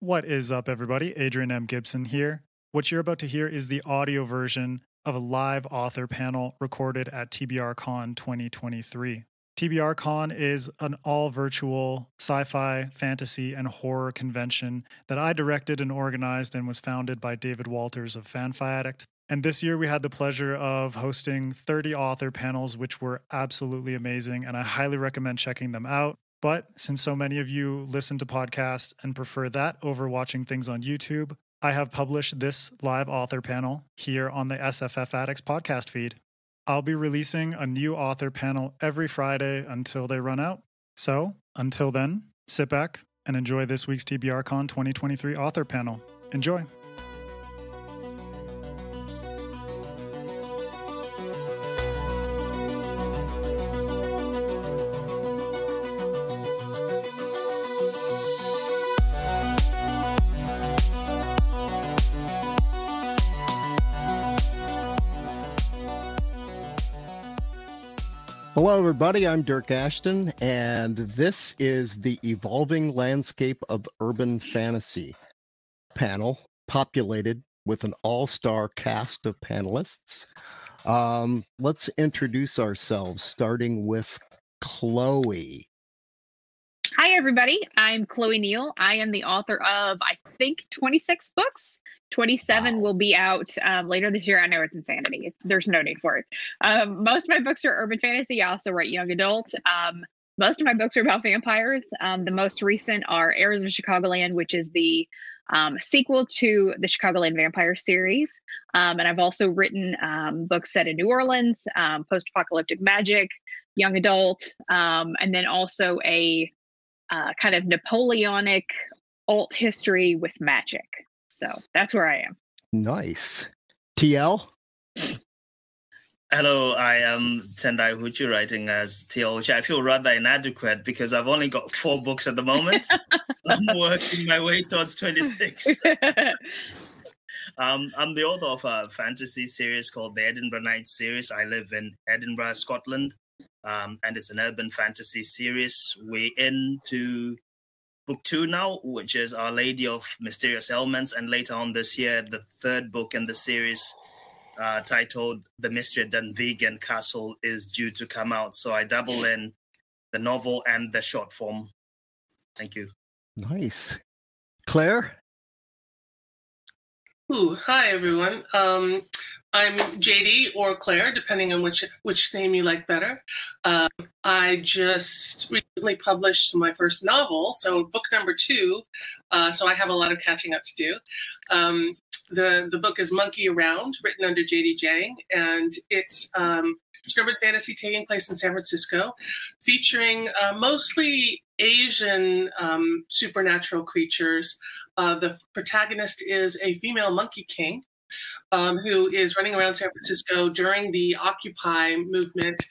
What is up, everybody? Adrian M. Gibson here. What you're about to hear is the audio version of a live author panel recorded at TBRCon 2023. TBRCon is an all virtual sci fi, fantasy, and horror convention that I directed and organized and was founded by David Walters of FanFiAddict. And this year we had the pleasure of hosting 30 author panels, which were absolutely amazing. And I highly recommend checking them out. But since so many of you listen to podcasts and prefer that over watching things on YouTube, I have published this live author panel here on the SFF Addicts podcast feed. I'll be releasing a new author panel every Friday until they run out. So until then, sit back and enjoy this week's TBRCon 2023 author panel. Enjoy. Hello, everybody. I'm Dyrk Ashton, and this is the Evolving Landscape of Urban Fantasy panel, populated with an all star cast of panelists. Um, let's introduce ourselves, starting with Chloe. Hi, everybody. I'm Chloe Neill. I am the author of, I think, 26 books. 27 wow. will be out um, later this year. I know it's insanity. It's there's no need for it. Um, most of my books are urban fantasy. I also write young adult. Um, most of my books are about vampires. Um, the most recent are Heirs of Chicagoland, which is the um, sequel to the Chicagoland Vampire series. Um, and I've also written books set in New Orleans, post-apocalyptic magic, young adult, and then also a uh, kind of Napoleonic alt history with magic. So that's where I am. Nice. TL? Hello, I am Tendai Huchu writing as TL, which I feel rather inadequate because I've only got four books at the moment. I'm working my way towards 26. um, I'm the author of a fantasy series called the Edinburgh Nights series. I live in Edinburgh, Scotland, um, and it's an urban fantasy series. We're into book two now, which is Our Lady of Mysterious Ailments, and later on this year, the third book in the series, uh, titled The Mystery at Dunvegan Castle, is due to come out. So I double in the novel and the short form. Thank you. Nice. Claire? Ooh, hi everyone. Um, I'm JD or Claire, depending on which which name you like better. Uh, I just recently published my first novel, so book number two. Uh, so I have a lot of catching up to do. Um, the the book is Monkey Around, written under Jadie Jang, and it's um, urban fantasy taking place in San Francisco, featuring uh, mostly Asian um, supernatural creatures. Uh, the protagonist is a female monkey king um, who is running around San Francisco during the Occupy movement,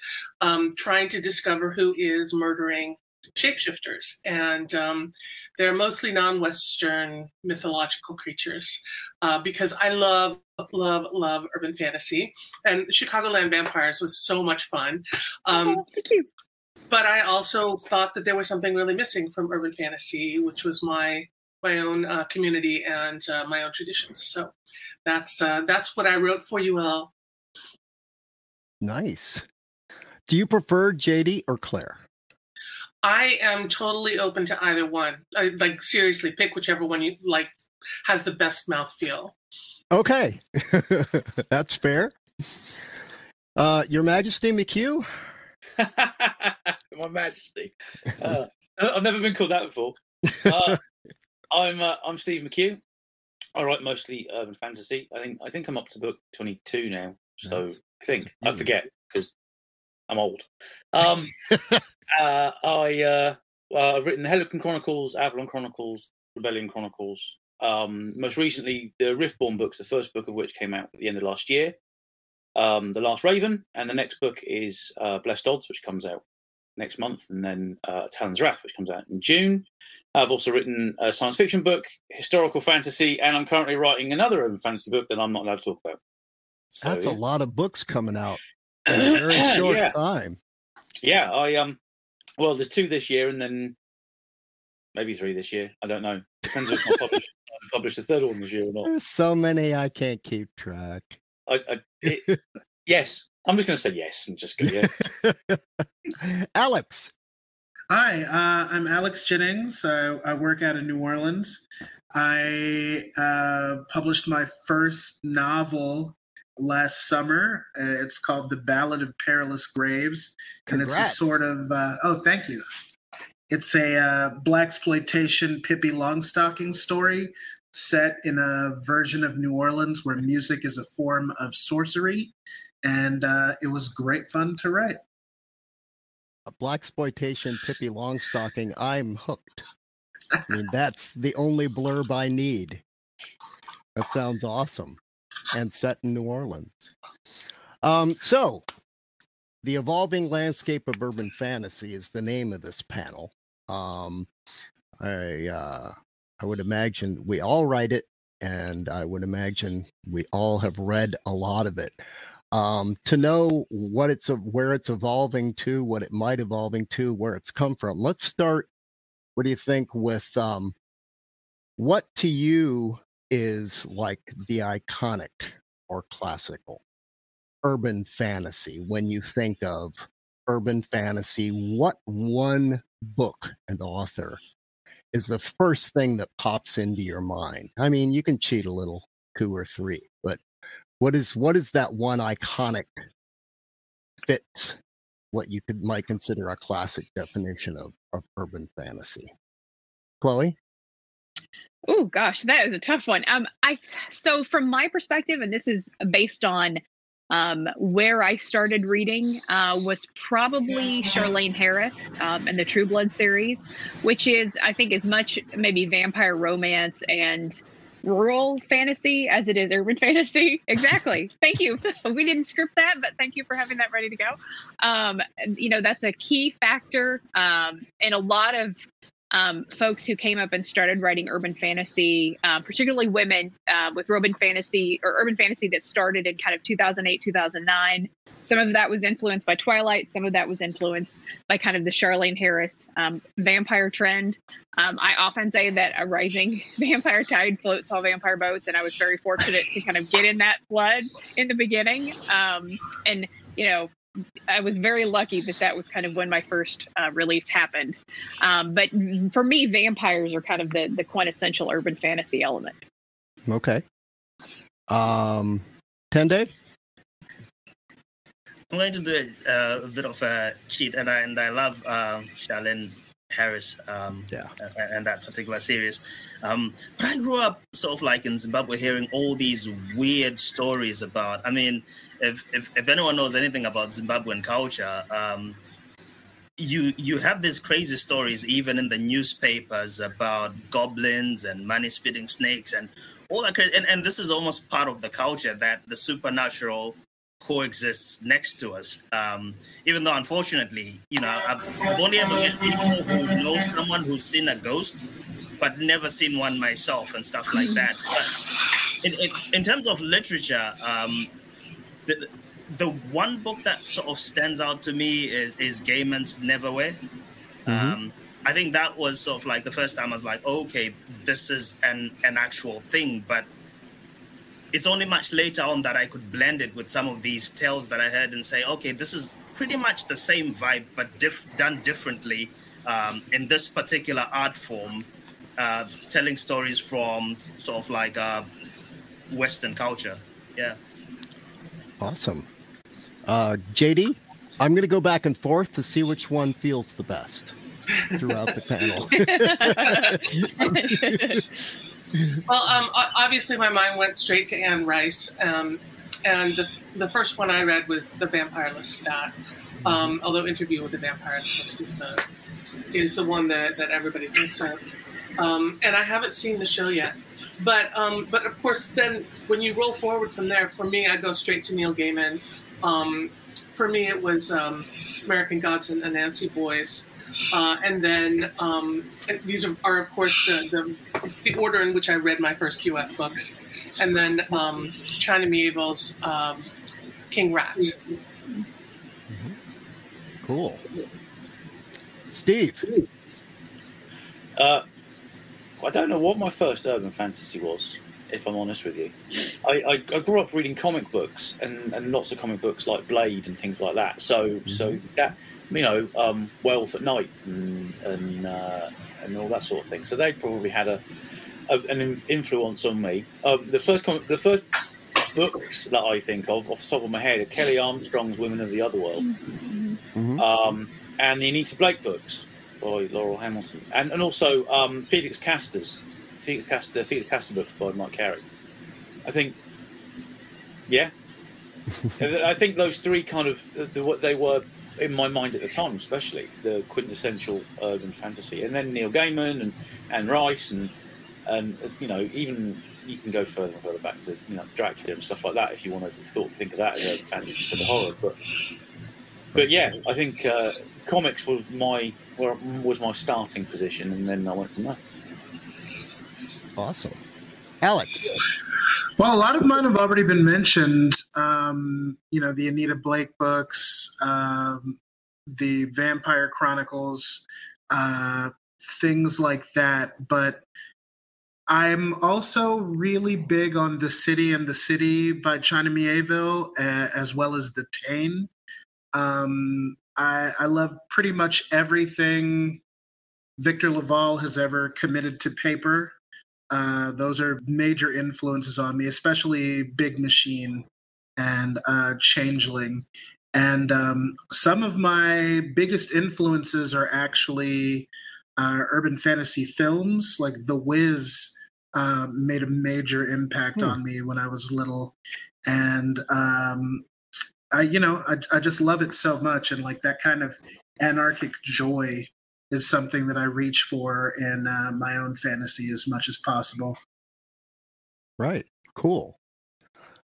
um, trying to discover who is murdering shapeshifters. And um, they're mostly non Western mythological creatures uh, because I love, love, love urban fantasy. And Chicagoland Vampires was so much fun. Um, oh, thank you. But I also thought that there was something really missing from urban fantasy, which was my my own uh, community and uh, my own traditions. So that's uh, that's what I wrote for you all. Nice. Do you prefer JD or Claire? I am totally open to either one. I, like seriously, pick whichever one you like has the best mouth feel. Okay, that's fair. Uh, Your Majesty McHugh. My Majesty. Uh, I've never been called that before. Uh, I'm uh, I'm Steve McHugh. I write mostly urban fantasy. I think I think I'm up to book 22 now. So That's, I think I forget because I'm old. Um, uh, I uh, I've written the Hellequin Chronicles, Avalon Chronicles, Rebellion Chronicles. Um, most recently, the Riftborn books, the first book of which came out at the end of last year. Um, the Last Raven, and the next book is uh, Blessed Odds, which comes out next month, and then uh, Talon's Wrath, which comes out in June. I've also written a science fiction book, historical fantasy, and I'm currently writing another urban fantasy book that I'm not allowed to talk about. So, That's yeah. a lot of books coming out in a very short yeah. time. Yeah, I um, well, there's two this year, and then maybe three this year. I don't know. Depends if I publish, publish the third one this year or not. There's so many I can't keep track. I, I, it, yes, I'm just going to say yes and just go yeah. Alex. Hi, uh, I'm Alex Jennings. I, I work out in New Orleans. I uh, published my first novel last summer. Uh, it's called The Ballad of Perilous Graves, Congrats. and it's a sort of uh, oh, thank you. It's a uh, blaxploitation Pippi Longstocking story set in a version of New Orleans where music is a form of sorcery, and uh, it was great fun to write. A blaxploitation Pippi Longstocking. I'm hooked. I mean, that's the only blurb I need. That sounds awesome. And set in New Orleans. Um, so, The Evolving Landscape of Urban Fantasy is the name of this panel. Um, I, uh, I would imagine we all write it, and I would imagine we all have read a lot of it. Um, to know what it's where it's evolving to, what it might evolving to, where it's come from. Let's start what do you think with um, what to you is like the iconic or classical urban fantasy when you think of urban fantasy what one book and author is the first thing that pops into your mind i mean you can cheat a little two or three but what is what is that one iconic fits what you could might consider a classic definition of, of urban fantasy. Chloe? Oh gosh, that is a tough one. Um, I so from my perspective, and this is based on um, where I started reading uh, was probably Charlaine Harris um, and the True Blood series, which is I think as much maybe vampire romance and rural fantasy as it is urban fantasy. Exactly. thank you. we didn't script that, but thank you for having that ready to go. Um, you know, that's a key factor um, in a lot of um, folks who came up and started writing urban fantasy, uh, particularly women uh, with urban fantasy or urban fantasy that started in kind of 2008, 2009. Some of that was influenced by Twilight. Some of that was influenced by kind of the Charlaine Harris um, vampire trend. Um, I often say that a rising vampire tide floats all vampire boats, and I was very fortunate to kind of get in that flood in the beginning. Um, and you know, I was very lucky that that was kind of when my first uh, release happened. Um, but for me, vampires are kind of the the quintessential urban fantasy element. Okay. Um, Tendai. I'm going to do a, a bit of a cheat, and I and I love um, Charlaine Harris um, yeah. and that particular series. Um, but I grew up sort of like in Zimbabwe hearing all these weird stories about, I mean, if, if, if anyone knows anything about Zimbabwean culture, um, you you have these crazy stories even in the newspapers about goblins and money spitting snakes and all that and, and this is almost part of the culture that the supernatural coexists next to us. Um, even though, unfortunately, you know, I've, only ever met people who know someone who's seen a ghost, but never seen one myself and stuff like that. But in, in, in terms of literature, um, the, the one book that sort of stands out to me is, is Gaiman's Neverwhere. Mm-hmm. Um, I think that was sort of like the first time I was like, okay, this is an, an actual thing, but it's only much later on that I could blend it with some of these tales that I heard and say, okay, this is pretty much the same vibe, but diff- done differently um, in this particular art form, uh, telling stories from sort of like uh, Western culture. Yeah. Awesome. Uh, JD, I'm going to go back and forth to see which one feels the best throughout the panel. well, um, obviously, my mind went straight to Anne Rice, um, and the, the first one I read was The Vampire Lestat. Um, although Interview with the Vampire, is the is the one that, that everybody thinks of. Um, and I haven't seen the show yet, but um, but of course, then when you roll forward from there, for me, I go straight to Neil Gaiman. Um, for me, it was American Gods and Anansi Boys. Uh, and then um, these are, are, of course, the, the, the, order in which I read my first UF books. And then um, China Miéville's um, King Rat. Mm-hmm. Cool. Steve. Uh, I don't know what my first urban fantasy was, if I'm honest with you. I, I, I grew up reading comic books and, and lots of comic books like Blade and things like that. So so that you know, um, Werewolf by Night and and, uh, and all that sort of thing. So they probably had a, a an influence on me. Um, the first comic, the first books that I think of off the top of my head are Kelley Armstrong's Women of the Other World Mhm. um, and the Anita Blake books by Laurell Hamilton, and and also um, Felix Castor's Felix Castor, Felix Castor books by Mike Carey. I think, yeah, I think those three kind of the, the, what they were in my mind at the time, especially the quintessential urban fantasy, and then Neil Gaiman and and Rice and and you know even you can go further and further back to you know Dracula and stuff like that if you want to thought, think of that as urban fantasy instead of horror, but but yeah, I think uh, comics was my were, was my starting position, and then I went from there. Awesome. Alex. Well, a lot of mine have already been mentioned. Um, you know, the Anita Blake books, um, the Vampire Chronicles, uh, things like that. But I'm also really big on The City and the City by China Mieville, uh, as well as The Tane. Um, I, I love pretty much everything Victor LaValle has ever committed to paper. Uh, those are major influences on me, especially Big Machine and uh, Changeling. And um, some of my biggest influences are actually uh, urban fantasy films, like The Wiz uh, made a major impact Hmm. on me when I was little. And um, I, you know, I, I just love it so much. And like that kind of anarchic joy is something that I reach for in uh, my own fantasy as much as possible. Right. Cool.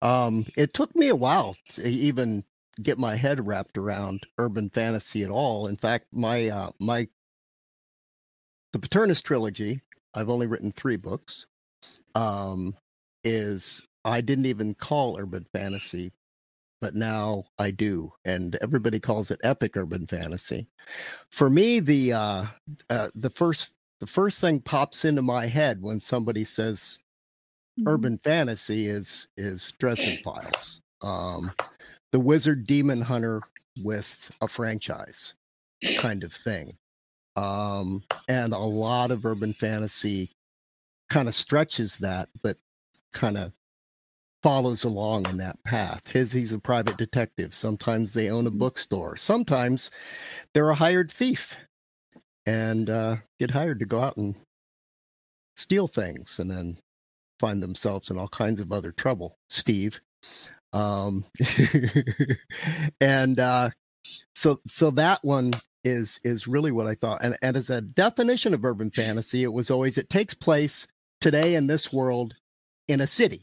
Um, it took me a while to even get my head wrapped around urban fantasy at all. In fact, my uh, my the Paternus trilogy, I've only written three books. Um, is I didn't even call urban fantasy, but now I do, and everybody calls it epic urban fantasy. For me, the uh, uh, the first the first thing pops into my head when somebody says urban fantasy is is Dresden Files. Um, the wizard demon hunter with a franchise kind of thing. Um, and a lot of urban fantasy kind of stretches that, but kind of follows along in that path. His he's a private detective. Sometimes they own a bookstore. Sometimes they're a hired thief and uh, get hired to go out and steal things and then find themselves in all kinds of other trouble. Steve. Um, and uh, so so that one is is really what I thought. And and as a definition of urban fantasy, it was always it takes place today in this world in a city.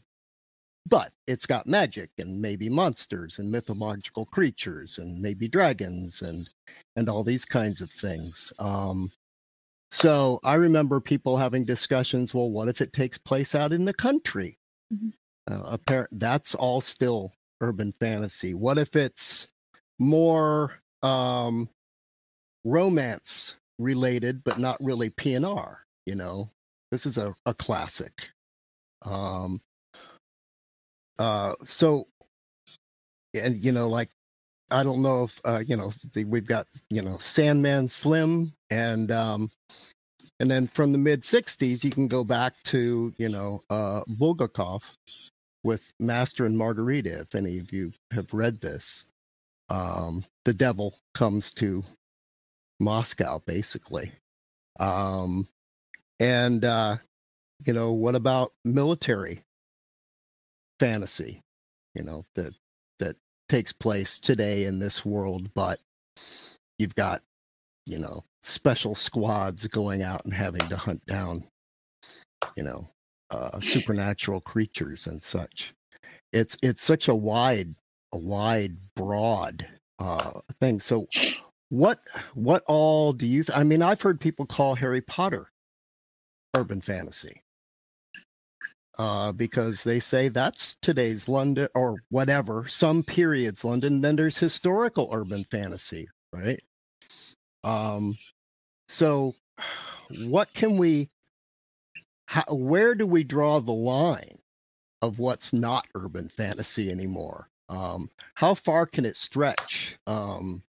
But it's got magic and maybe monsters and mythological creatures and maybe dragons and and all these kinds of things. Um, so I remember people having discussions. Well, what if it takes place out in the country? Mhm. Uh, apparent that's all still urban fantasy. What if it's more um, romance related, but not really PNR? You know, this is a, a classic. Um, uh, so, and you know, like I don't know if uh, you know the, we've got you know Sandman Slim and um, and then from the mid '60s you can go back to you know uh, Bulgakov with Master and Margarita. If any of you have read this, um, the devil comes to Moscow basically, um, and uh, you know what about military fantasy? You know that that takes place today in this world, but you've got, you know, special squads going out and having to hunt down, you know, uh, supernatural creatures and such. It's it's such a wide, a wide, broad uh, thing. So, what what all do you? Th- I mean, I've heard people call Harry Potter urban fantasy uh, because they say that's today's London or whatever, some periods London. Then there's historical urban fantasy, right? Um, so what can we how, where do we draw the line of what's not urban fantasy anymore um, how far can it stretch um,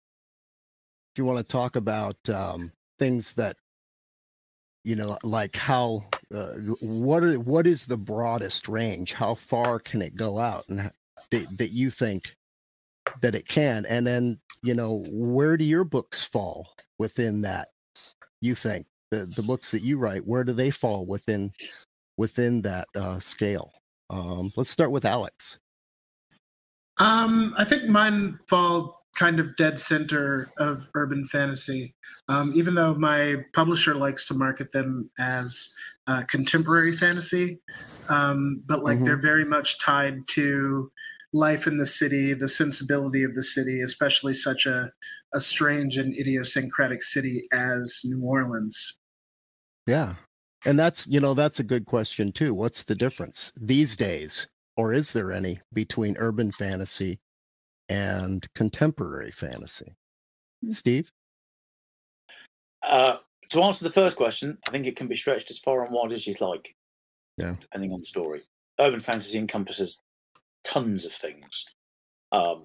if you want to talk about um, things that you know like how uh, what are, what is the broadest range? How far can it go out and that, that you think that it can? And then you know where do your books fall within that you think? The the books that you write where do they fall within within that uh, scale? Um, let's start with alex. Um, I think mine fall kind of dead center of urban fantasy, um, even though my publisher likes to market them as uh, contemporary fantasy. Um, but like Mhm. they're very much tied to life in the city, the sensibility of the city, especially such a, a strange and idiosyncratic city as New Orleans. yeah and that's you know that's a good question too what's the difference these days or is there any between urban fantasy and contemporary fantasy steve Uh, to answer the first question, I think it can be stretched as far and wide as you'd like. Yeah. Depending on the story. Urban fantasy encompasses tons of things. Um,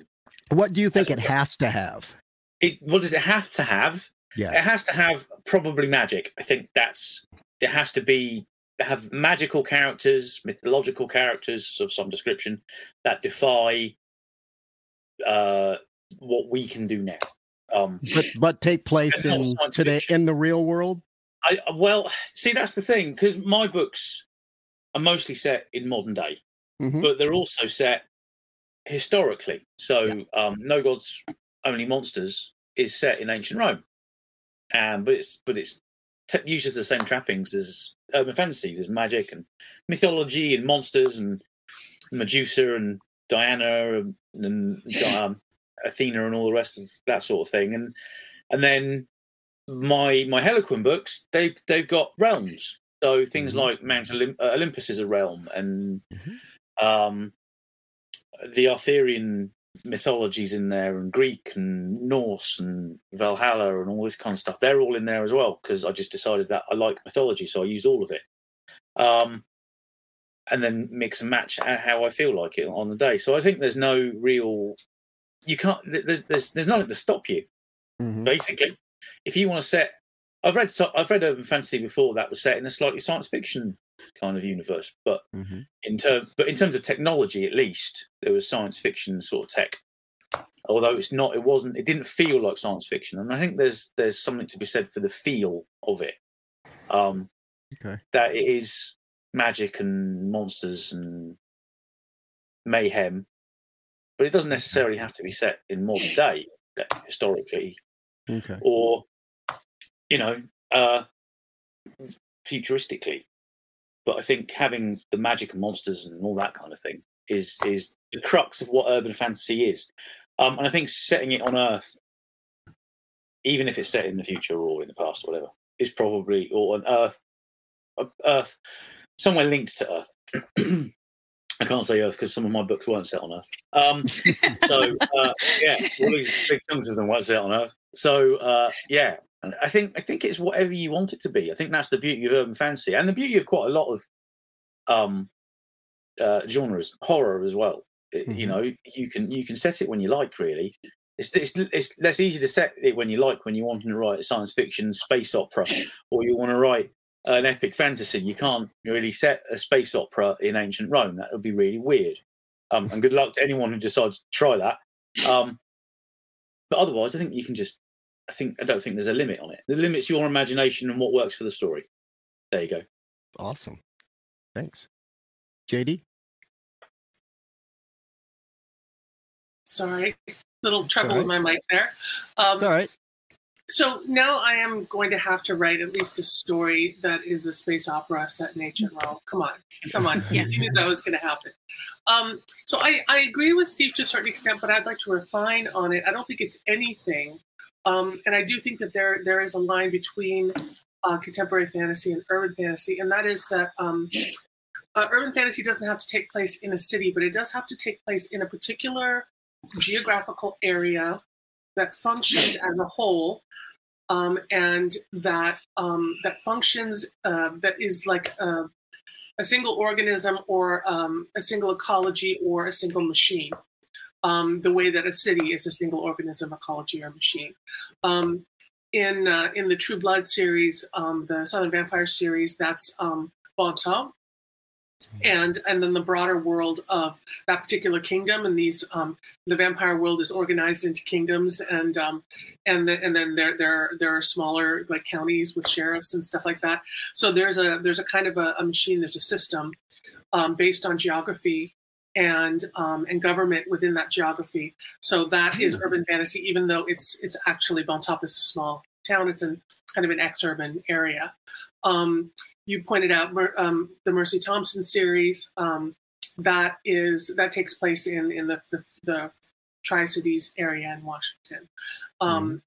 what do you think it has to have it, what does it have to have? yeah It has to have probably magic. I think that's it has to be have magical characters, mythological characters of some description that defy uh, what we can do now. Um, but but take place in today fiction. in the real world I well, see that's the thing because my books are mostly set in modern day, Mhm. but they're also set historically. So, um, No Gods, Only Monsters is set in ancient Rome, and but it's but it's t- uses the same trappings as urban fantasy. There's magic and mythology and monsters and Medusa and Diana and, and um, Athena and all the rest of that sort of thing, and and then my my Hellequin books they've they've got realms. So things Mhm. like Mount Olymp- uh, Olympus is a realm, and Mhm. um, the Arthurian mythologies in there, and Greek and Norse and Valhalla and all this kind of stuff. They're all in there as well because I just decided that I like mythology, so I used all of it. Um, and then mix and match how I feel like it on the day. So I think there's no real, you can't. There's there's there's nothing to stop you Mhm. basically. If you want to set, I've read I've read urban fantasy before that was set in a slightly science fiction kind of universe, but Mhm. in terms but in terms of technology, at least there was science fiction sort of tech. Although it's not, it wasn't, it didn't feel like science fiction, and I think there's there's something to be said for the feel of it. Um, Okay. that it is magic and monsters and mayhem, but it doesn't necessarily have to be set in modern day uh, historically. Okay. Or you know uh futuristically. But i think having the magic and monsters and all that kind of thing is is the crux of what urban fantasy is. Um and i think setting it on earth even if it's set in the future or in the past or whatever is probably or on earth uh, earth somewhere linked to earth i can't say earth because some of my books weren't set on earth um so uh, yeah, all these big chunks of them weren't set on Earth. So uh, yeah, and I think I think it's whatever you want it to be. I think that's the beauty of urban fantasy and the beauty of quite a lot of um, uh, genres, horror as well. It- You know, you can you can set it when you like. Really, it's it's it's less easy to set it when you like when you want to write a science fiction space opera or you want to write an epic fantasy. You can't really set a space opera in ancient Rome. That would be really weird. Um, and good luck to anyone who decides to try that. Um, but otherwise, I think you can just. I think I don't think there's a limit on it. The limit's your imagination and what works for the story. There you go. awesome thanks jd Sorry, little trouble all with my mic there. Um, it's all right So now I am going to have to write at least a story that is a space opera set in Rome. Come on, come on, Steve. You knew that was going to happen. Um, so I, I agree with Steve to a certain extent, but I'd like to refine on it. I don't think it's anything, um, and I do think that there there is a line between uh, contemporary fantasy and urban fantasy, and that is that um, uh, urban fantasy doesn't have to take place in a city, but it does have to take place in a particular geographical area that functions as a whole um, and that um, that functions uh, that is like a, a single organism or um, a single ecology or a single machine. Um, the way that a city is a single organism, ecology, or machine. Um, in uh, in the True Blood series, um, the Southern Vampire series, that's Bontemps, and and then the broader world of that particular kingdom and these um, the vampire world is organized into kingdoms and um, and the, and then there there there are smaller like counties with sheriffs and stuff like that. So there's a there's a kind of a, a machine. There's a system um, based on geography and um, and government within that geography. So that is urban fantasy, even though it's it's actually Bontemps is a small town. It's in kind of an ex-urban area. Um, you pointed out um, the Mercy Thompson series. Um, that is that takes place in in the the, the Tri Cities area in Washington, um,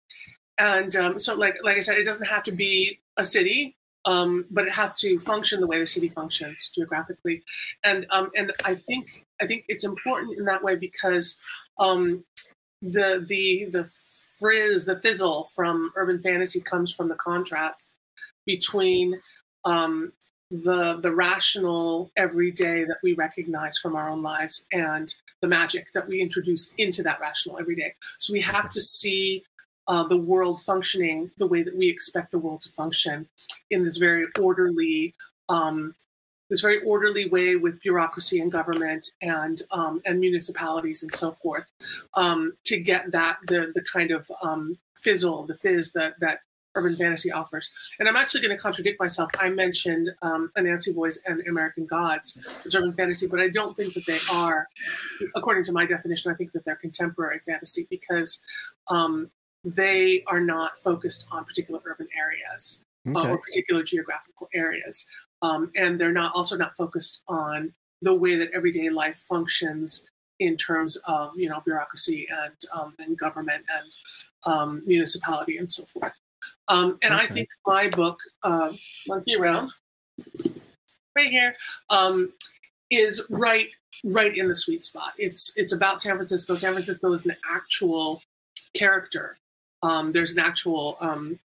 mm-hmm. and um, so like like I said, it doesn't have to be a city, um, but it has to function the way the city functions geographically, and um, and I think I think it's important in that way because um, the the the frizz the fizzle from urban fantasy comes from the contrast between um, the the rational everyday that we recognize from our own lives and the magic that we introduce into that rational everyday. So we have to see uh, the world functioning the way that we expect the world to function in this very orderly um, this very orderly way with bureaucracy and government and um, and municipalities and so forth um, to get that the the kind of um, fizzle the fizz that that urban fantasy offers. And I'm actually going to contradict myself. I mentioned um, Anansi Boys and American Gods as urban fantasy, but I don't think that they are, according to my definition, I think that they're contemporary fantasy because um, they are not focused on particular urban areas okay. uh, or particular geographical areas. Um, and they're not also not focused on the way that everyday life functions in terms of you know bureaucracy and um, and government and um, municipality and so forth. Um, and okay. I think my book, uh, Monkey Around, right here, um, is right right in the sweet spot. It's it's about San Francisco. San Francisco is an actual character. Um, there's an actual um,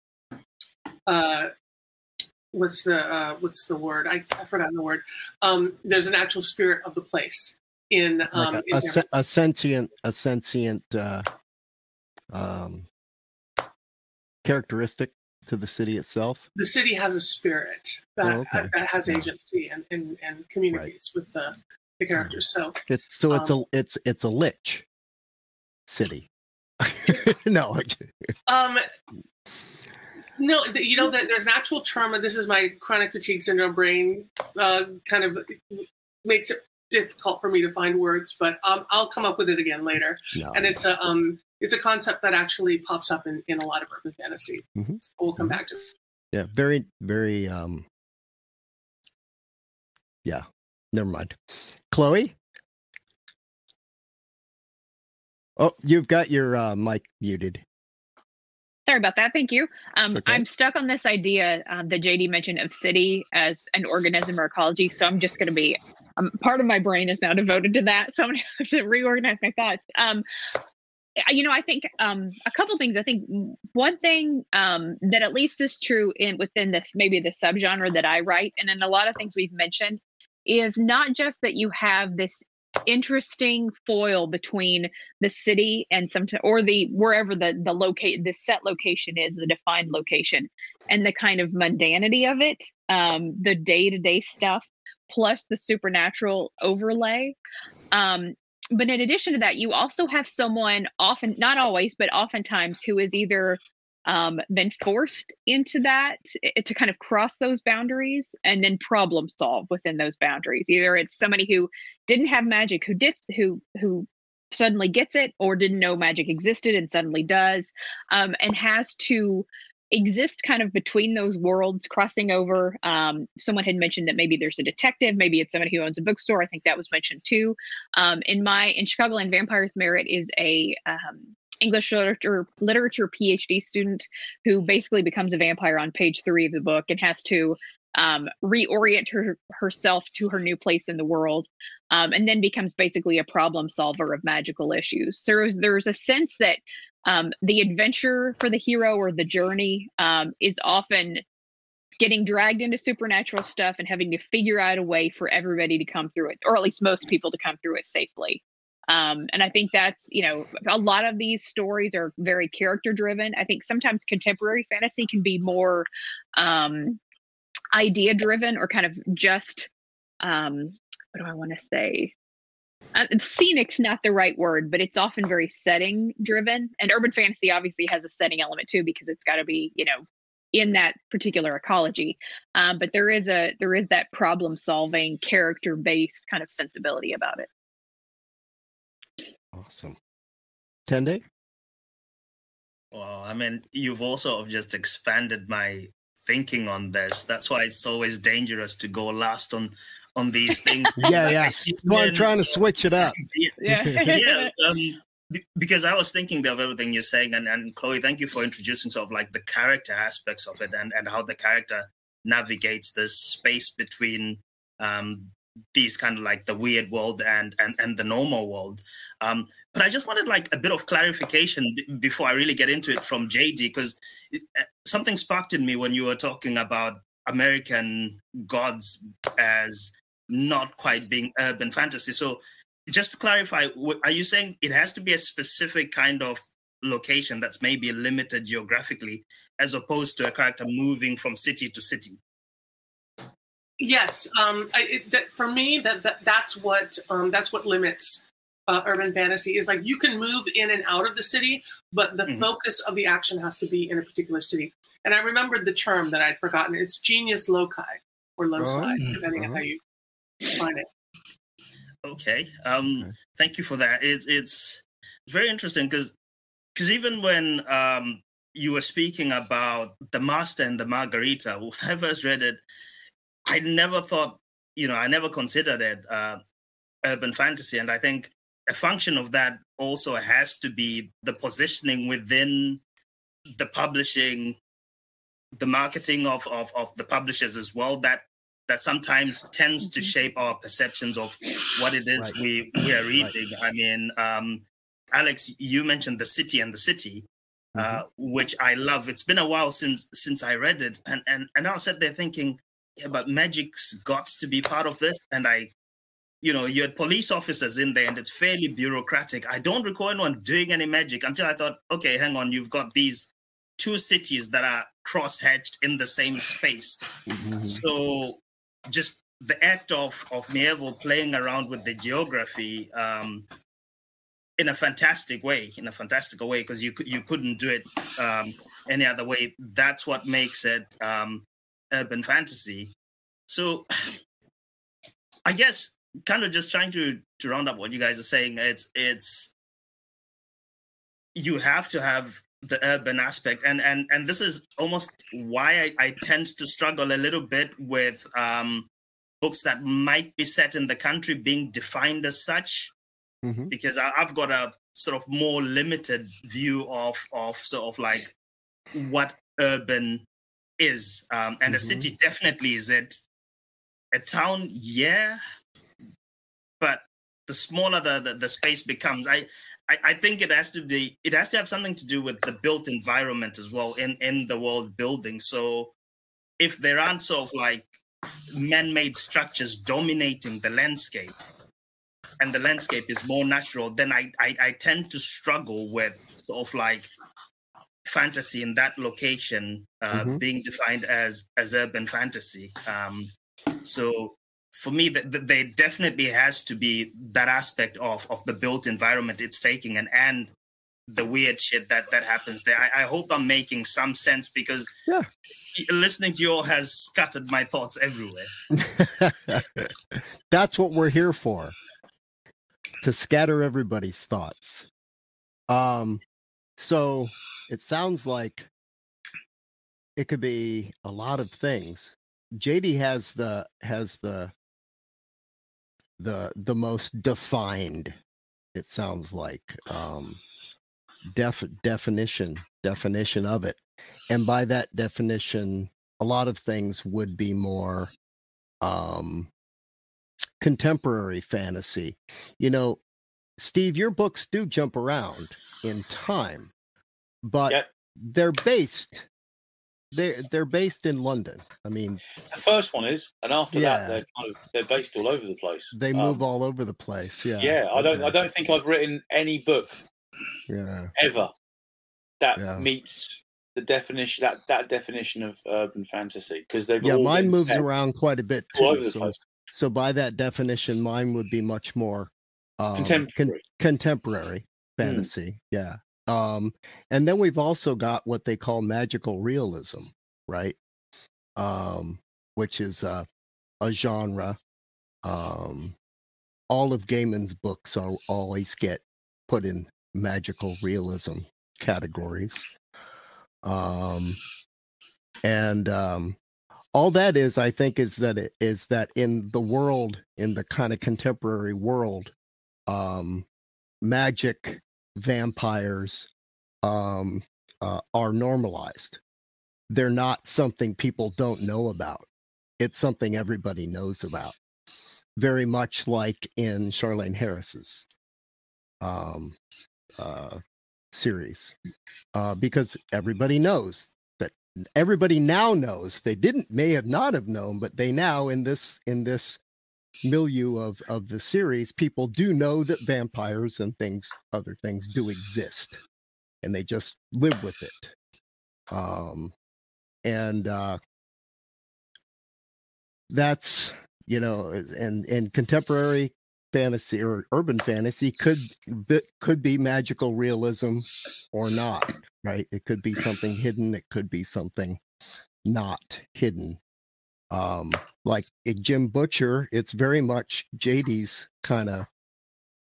uh, what's the uh, what's the word? I I forgot the word. Um, there's an actual spirit of the place in um, like a, in a, a, sentient a sentient uh, um, characteristic to the city itself? The city has a spirit that, oh, okay. that has agency and, and, and communicates right. with the, the characters. So it's so it's um, a it's it's a lich city. no. um no, you know that there's an actual term, and this is my chronic fatigue syndrome brain uh, kind of makes it difficult for me to find words, but um, I'll come up with it again later. No, and it's a um, it's a concept that actually pops up in, in a lot of urban fantasy. Mm-hmm. We'll come mm-hmm. back to. It. Yeah, very, very. um Yeah, never mind. Chloe. Oh, you've got your uh, mic muted. Sorry about that. Thank you. Um, okay. I'm stuck on this idea um, that JD mentioned of city as an organism or ecology. So I'm just going to be um, part of my brain is now devoted to that. So I'm to have to reorganize my thoughts. Um, you know, I think um, a couple things. I think one thing um, that at least is true in within this maybe the subgenre that I write, and in a lot of things we've mentioned, is not just that you have this interesting foil between the city and some or the wherever the the locate the set location is the defined location and the kind of mundanity of it um the day-to-day stuff plus the supernatural overlay um but in addition to that, you also have someone often, not always, but oftentimes who is either um, been forced into that to kind of cross those boundaries and then problem solve within those boundaries. Either it's somebody who didn't have magic, who did, who who suddenly gets it, or didn't know magic existed and suddenly does, um, and has to exist kind of between those worlds crossing over. Um, someone had mentioned that maybe there's a detective maybe it's somebody who owns a bookstore. I think that was mentioned too. Um, in my in Chicago, chicagoland vampires merit is a um, english literature literature phd student who basically becomes a vampire on page three of the book and has to um, reorient her, herself to her new place in the world, um, and then becomes basically a problem solver of magical issues. So there's, there's a sense that um, the adventure for the hero or the journey um, is often getting dragged into supernatural stuff and having to figure out a way for everybody to come through it, or at least most people to come through it safely. Um, and I think that's, you know, a lot of these stories are very character driven. I think sometimes contemporary fantasy can be more um, idea driven or kind of just, um, what do I want to say? Uh, scenic's not the right word, but it's often very setting driven. And urban fantasy obviously has a setting element too, because it's got to be, you know, in that particular ecology. Um, but there is a there is that problem solving, character based kind of sensibility about it. Awesome. Tendai? Well, I mean, you've also just expanded my thinking on this. That's why it's always dangerous to go last on on these things. yeah, yeah. No, I'm trying to switch it up. Yeah. yeah. Um, because I was thinking of everything you're saying, and, and Chloe, thank you for introducing sort of like the character aspects of it and, and how the character navigates this space between um, these kind of like the weird world and and and the normal world. Um, but I just wanted like a bit of clarification b- before I really get into it from JD because uh, something sparked in me when you were talking about American gods as not quite being urban fantasy. So just to clarify, are you saying it has to be a specific kind of location that's maybe limited geographically, as opposed to a character moving from city to city? Yes, um, I, it, that, for me, that, that that's what um, that's what limits uh, urban fantasy is like you can move in and out of the city, but the mm-hmm. focus of the action has to be in a particular city. And I remembered the term that I'd forgotten. It's genius loci or loci, oh, depending uh-huh. on how you define it. Okay, um, okay. thank you for that. It's it's very interesting because because even when um, you were speaking about the master and the margarita, when I first read it, I never thought, you know, I never considered it uh, urban fantasy. And I think a function of that also has to be the positioning within the publishing, the marketing of, of, of the publishers as well, that that sometimes tends to mm-hmm. shape our perceptions of what it is right. we, we are reading. Right. I mean, um, Alex, you mentioned the city and the city, uh, mm-hmm. uh, which I love. It's been a while since since I read it, and and and I was sat there thinking, yeah, but magic's got to be part of this. And I, you know, you had police officers in there and it's fairly bureaucratic. I don't recall anyone doing any magic until I thought, okay, hang on, you've got these two cities that are cross hatched in the same space. Mm-hmm. So just the act of of Mieville playing around with the geography um, in a fantastic way, in a fantastic way, because you you couldn't do it um, any other way. That's what makes it um, urban fantasy. So I guess kind of just trying to to round up what you guys are saying, it's it's you have to have the urban aspect and and and this is almost why I, I tend to struggle a little bit with um books that might be set in the country being defined as such mm-hmm. because I, i've got a sort of more limited view of of sort of like what urban is. Um, and mm-hmm. a city definitely is it. A town, yeah. But the smaller the, the, the space becomes, I, I, I think it has to be it has to have something to do with the built environment as well in, in the world building. So if there aren't sort of like man-made structures dominating the landscape and the landscape is more natural, then I, I, I tend to struggle with sort of like fantasy in that location uh, mm-hmm. being defined as as urban fantasy. Um, so for me, there definitely has to be that aspect of of the built environment it's taking and and the weird shit that that happens there. I, I hope I'm making some sense because yeah. listening to you all has scattered my thoughts everywhere. That's what we're here for. To scatter everybody's thoughts. Um so it sounds like it could be a lot of things. JD has the has the the the most defined it sounds like um def definition definition of it and by that definition a lot of things would be more um, contemporary fantasy. You know, Steve, your books do jump around in time, but Yep. they're based they're they're based in London. I mean, The first one is, and after Yeah. that, they're kind of they're based all over the place. they Um, move all over the place. Yeah. Yeah, I don't. I don't think I've written any book Yeah. ever that Yeah. meets the definition that that definition of urban fantasy because they've Yeah, mine moves around quite a bit too. So, so by that definition, mine would be much more um, con- Contemporary. contemporary Hmm. fantasy. Yeah. Um, and then we've also got what they call magical realism, right? Um, which is a genre. Um, all of Gaiman's books are always get put in magical realism categories. Um, and um, all that is, I think, is that it is that in the world, in the kind of contemporary world, um, magic, vampires um, uh, are normalized. They're not something people don't know about. It's something everybody knows about. Very much like in Charlaine Harris's um, uh, series, uh, because everybody knows that everybody now knows they didn't may have not have known, but they now in this in this milieu of of the series, people do know that vampires and things, other things, do exist, and they just live with it. Um, and uh, that's you know, and and contemporary fantasy or urban fantasy could could be magical realism or not, right? It could be something hidden. It could be something not hidden um like jim butcher it's very much jd's kind of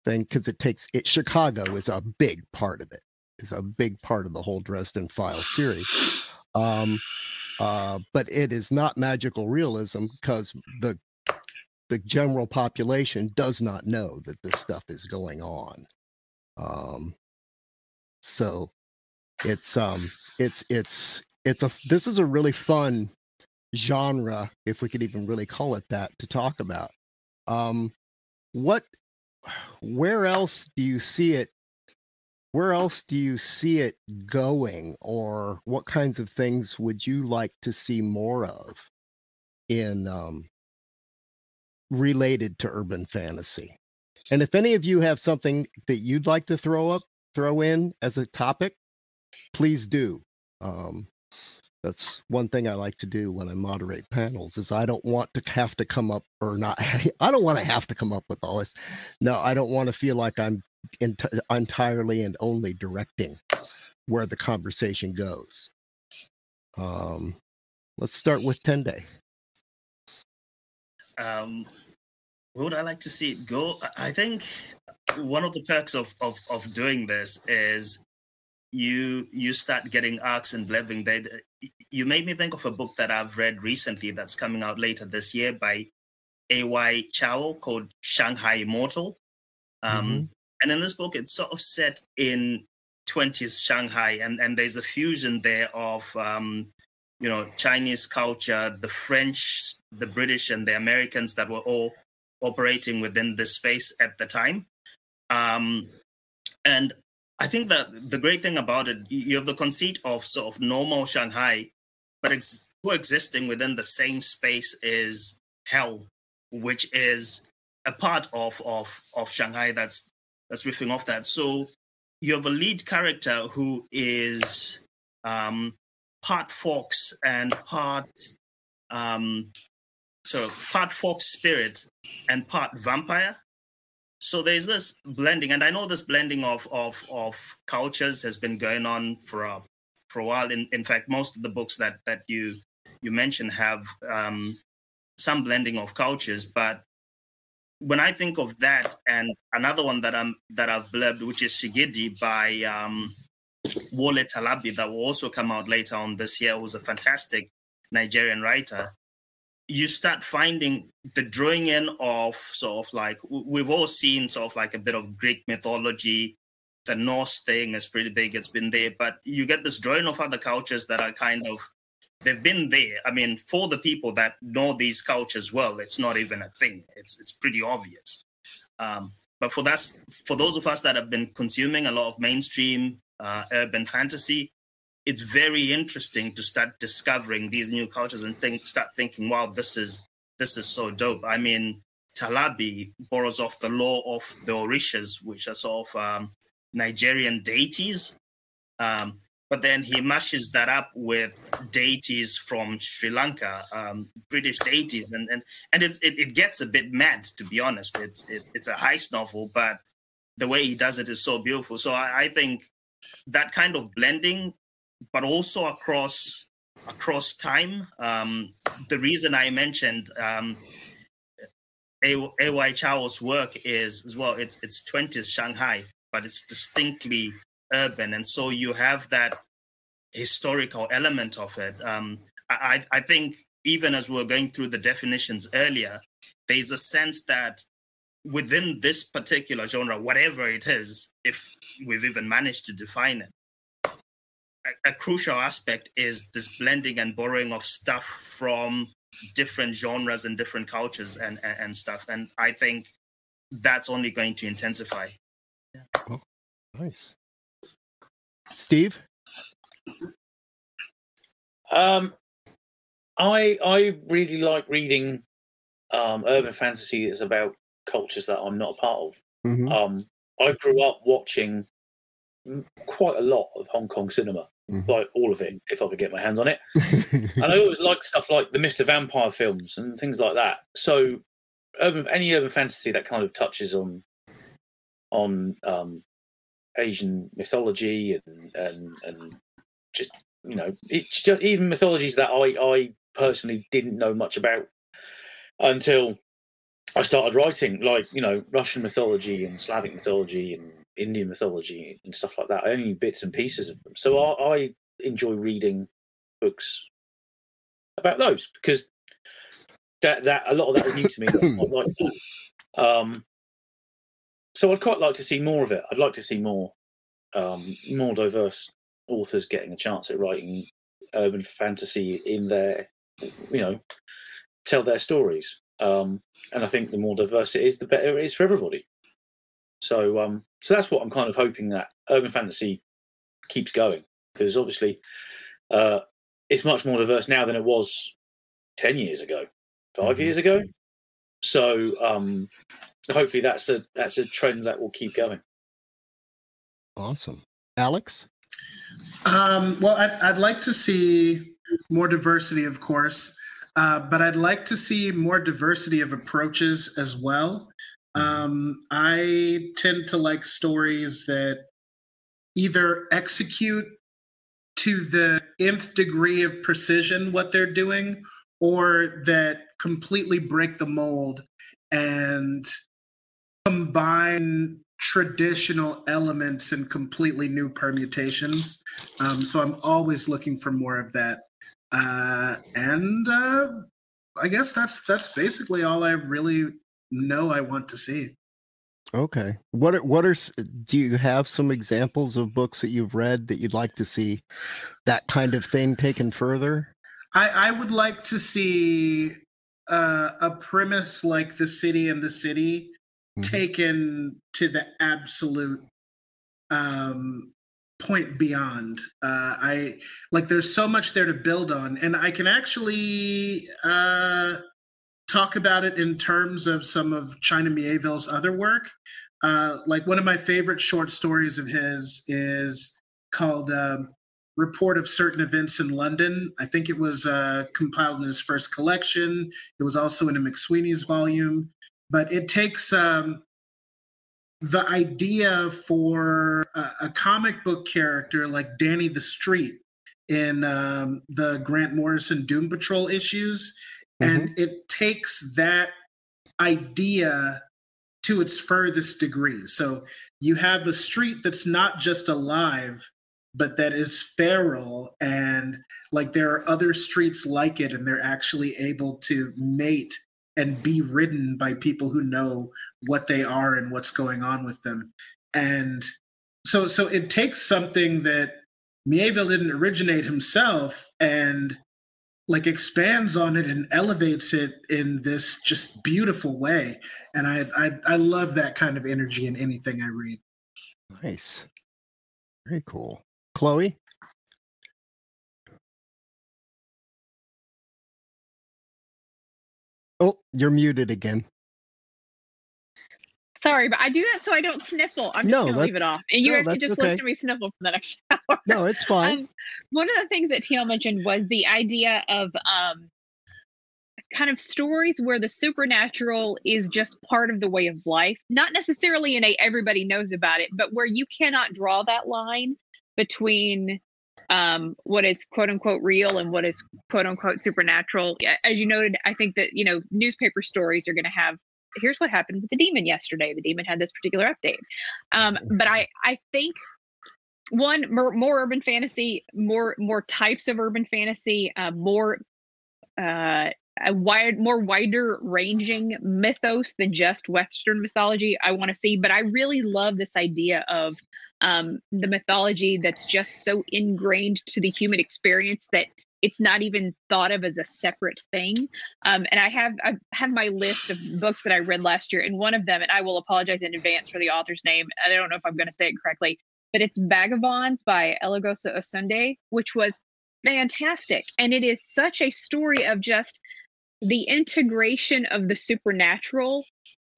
thing because it takes it chicago is a big part of it, it is a big part of the whole dresden files series. Um uh but it is not magical realism because the the general population does not know that this stuff is going on. Um so it's um it's it's it's a this is a really fun genre, if we could even really call it that, to talk about. Um, what, where else do you see it? Where else do you see it going, or what kinds of things would you like to see more of in um, related to urban fantasy? And if any of you have something that you'd like to throw up, throw in as a topic, please do. Um, that's one thing I like to do when I moderate panels is I don't want to have to come up or not. I don't want to have to come up with all this. No, I don't want to feel like I'm ent- entirely and only directing where the conversation goes. Um, let's start with Tendai. um, where would I like to see it go? I- think one of the perks of of, of doing this is you you start getting arcs and living. You made me think of a book that I've read recently that's coming out later this year by A.Y. Chao called Shanghai Immortal. Um, And in this book, it's sort of set in 20s Shanghai, and, and there's a fusion there of um, you know Chinese culture, the French, the British, and the Americans that were all operating within this space at the time. Um, and I think that the great thing about it, you have the conceit of sort of normal Shanghai, but it's coexisting within the same space is hell, which is a part of of of Shanghai that's that's riffing off that. So you have a lead character who is um, part fox and part um, so part fox spirit and part vampire. So there's this blending, and I know this blending of of of cultures has been going on for a for a while. In in fact, most of the books that that you you mentioned have um, some blending of cultures, but when I think of that and another one that I'm that I've blurbed, which is Shigidi by um, Wole Talabi, that will also come out later on this year, who's a fantastic Nigerian writer. You start finding the drawing in of sort of like we've all seen sort of like a bit of Greek mythology. The Norse thing is pretty big; it's been there, but you get this drawing of other cultures that are kind of they've been there. I mean, for the people that know these cultures well, it's not even a thing. It's it's pretty obvious. Um, but for that, for those of us that have been consuming a lot of mainstream uh, urban fantasy, it's very interesting to start discovering these new cultures and think, start thinking, wow, this is this is so dope. I mean, Talabi borrows off the lore of the Orishas, which are sort of um, Nigerian deities. Um, but then he mashes that up with deities from Sri Lanka, um, British deities, and and and it, it gets a bit mad to be honest. It's it, it's a heist novel, but the way he does it is so beautiful. So I, I think that kind of blending, but also across across time. Um, the reason I mentioned um, A.Y. Chao's work is as well. It's it's 20s Shanghai, but it's distinctly urban, and so you have that historical element of it. Um, I, I think even as we are going through the definitions earlier, there's a sense that within this particular genre, whatever it is, if we've even managed to define it, a, a crucial aspect is this blending and borrowing of stuff from different genres and different cultures and, and, and stuff. And I think that's only going to intensify. Yeah. Oh, nice. Steve? Um, I I really like reading um, urban fantasy that's about cultures that I'm not a part of. Mm-hmm. Um, I grew up watching quite a lot of Hong Kong cinema, mm-hmm. like all of it, if I could get my hands on it. and I always liked stuff like the Mr. Vampire films and things like that. So, urban, any urban fantasy that kind of touches on on um, Asian mythology and and and just you know it's just even mythologies that I I personally didn't know much about until I started writing, like you know Russian mythology and Slavic mythology and Indian mythology and stuff like that. I only bits and pieces of them, so I, I enjoy reading books about those because that that a lot of that is new to me. like um, so I'd quite like to see more of it. I'd like to see more um, more diverse authors getting a chance at writing urban fantasy in their, you know, tell their stories. Um, and I think the more diverse it is, the better it is for everybody. So, um, so that's what I'm kind of hoping that urban fantasy keeps going because obviously uh, it's much more diverse now than it was ten years ago, 5 mm-hmm. years ago. So, um, hopefully that's a that's a trend that will keep going. Awesome, Alex. Um, well, I'd, I'd like to see more diversity, of course, uh, but I'd like to see more diversity of approaches as well. Um, I tend to like stories that either execute to the nth degree of precision what they're doing or that completely break the mold and combine traditional elements and completely new permutations. Um, so I'm always looking for more of that. Uh, and uh, I guess that's that's basically all I really know I want to see. Okay. What are, what are do you have some examples of books that you've read that you'd like to see that kind of thing taken further? I, I would like to see uh, a premise like the city and the city mm-hmm. taken to the absolute um, point beyond. Uh, I like there's so much there to build on, and I can actually uh, talk about it in terms of some of China Mieville's other work. Uh, like one of my favorite short stories of his is called um, "Report of Certain Events in London." I think it was uh, compiled in his first collection. It was also in a McSweeney's volume but it takes um, the idea for a, a, comic book character like Danny the Street in um, the Grant Morrison Doom Patrol issues, mm-hmm. and it takes that idea to its furthest degree. So you have a street that's not just alive, but that is feral and like there are other streets like it and they're actually able to mate and be ridden by people who know what they are and what's going on with them. And so so it takes something that Mieville didn't originate himself and like expands on it and elevates it in this just beautiful way. And I I, I love that kind of energy in anything I read. Nice. Very cool. Chloe? Oh, you're muted again. Sorry, but I do that so I don't sniffle. I'm just No, gonna leave it off, and you no, guys can just okay. listen to me sniffle for the next hour. No, it's fine. Um, one of the things that TL mentioned was the idea of um, kind of stories where the supernatural is just part of the way of life, not necessarily in a everybody knows about it, but where you cannot draw that line between um, what is quote unquote real and what is quote unquote supernatural. As you noted, I think that you know newspaper stories are going to have. Here's what happened with the demon yesterday. The demon had this particular update, um, but I I think one more, more urban fantasy more more types of urban fantasy uh, more uh a wide more wider ranging mythos than just western mythology i want to see. But i really love this idea of um the mythology that's just so ingrained to the human experience that it's not even thought of as a separate thing. Um, and i have i have my list of books that i read last year and one of them and i will apologize in advance for the author's name i don't know if i'm going to say it correctly but it's Vagabonds by Eloghosa Osunde, which was fantastic. And it is such a story of just the integration of the supernatural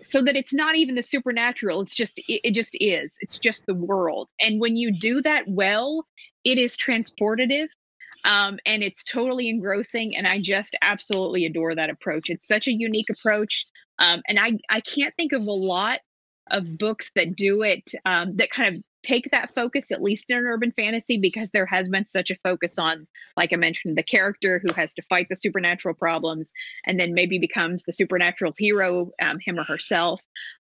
so that it's not even the supernatural it's just it, it just is. It's just the world. And when you do that well it is transportative um, and it's totally engrossing and i just absolutely adore that approach. It's such a unique approach um, and i i can't think of a lot of books that do it um, that kind of take that focus at least in an urban fantasy because there has been such a focus on like i mentioned the character who has to fight the supernatural problems and then maybe becomes the supernatural hero um, him or herself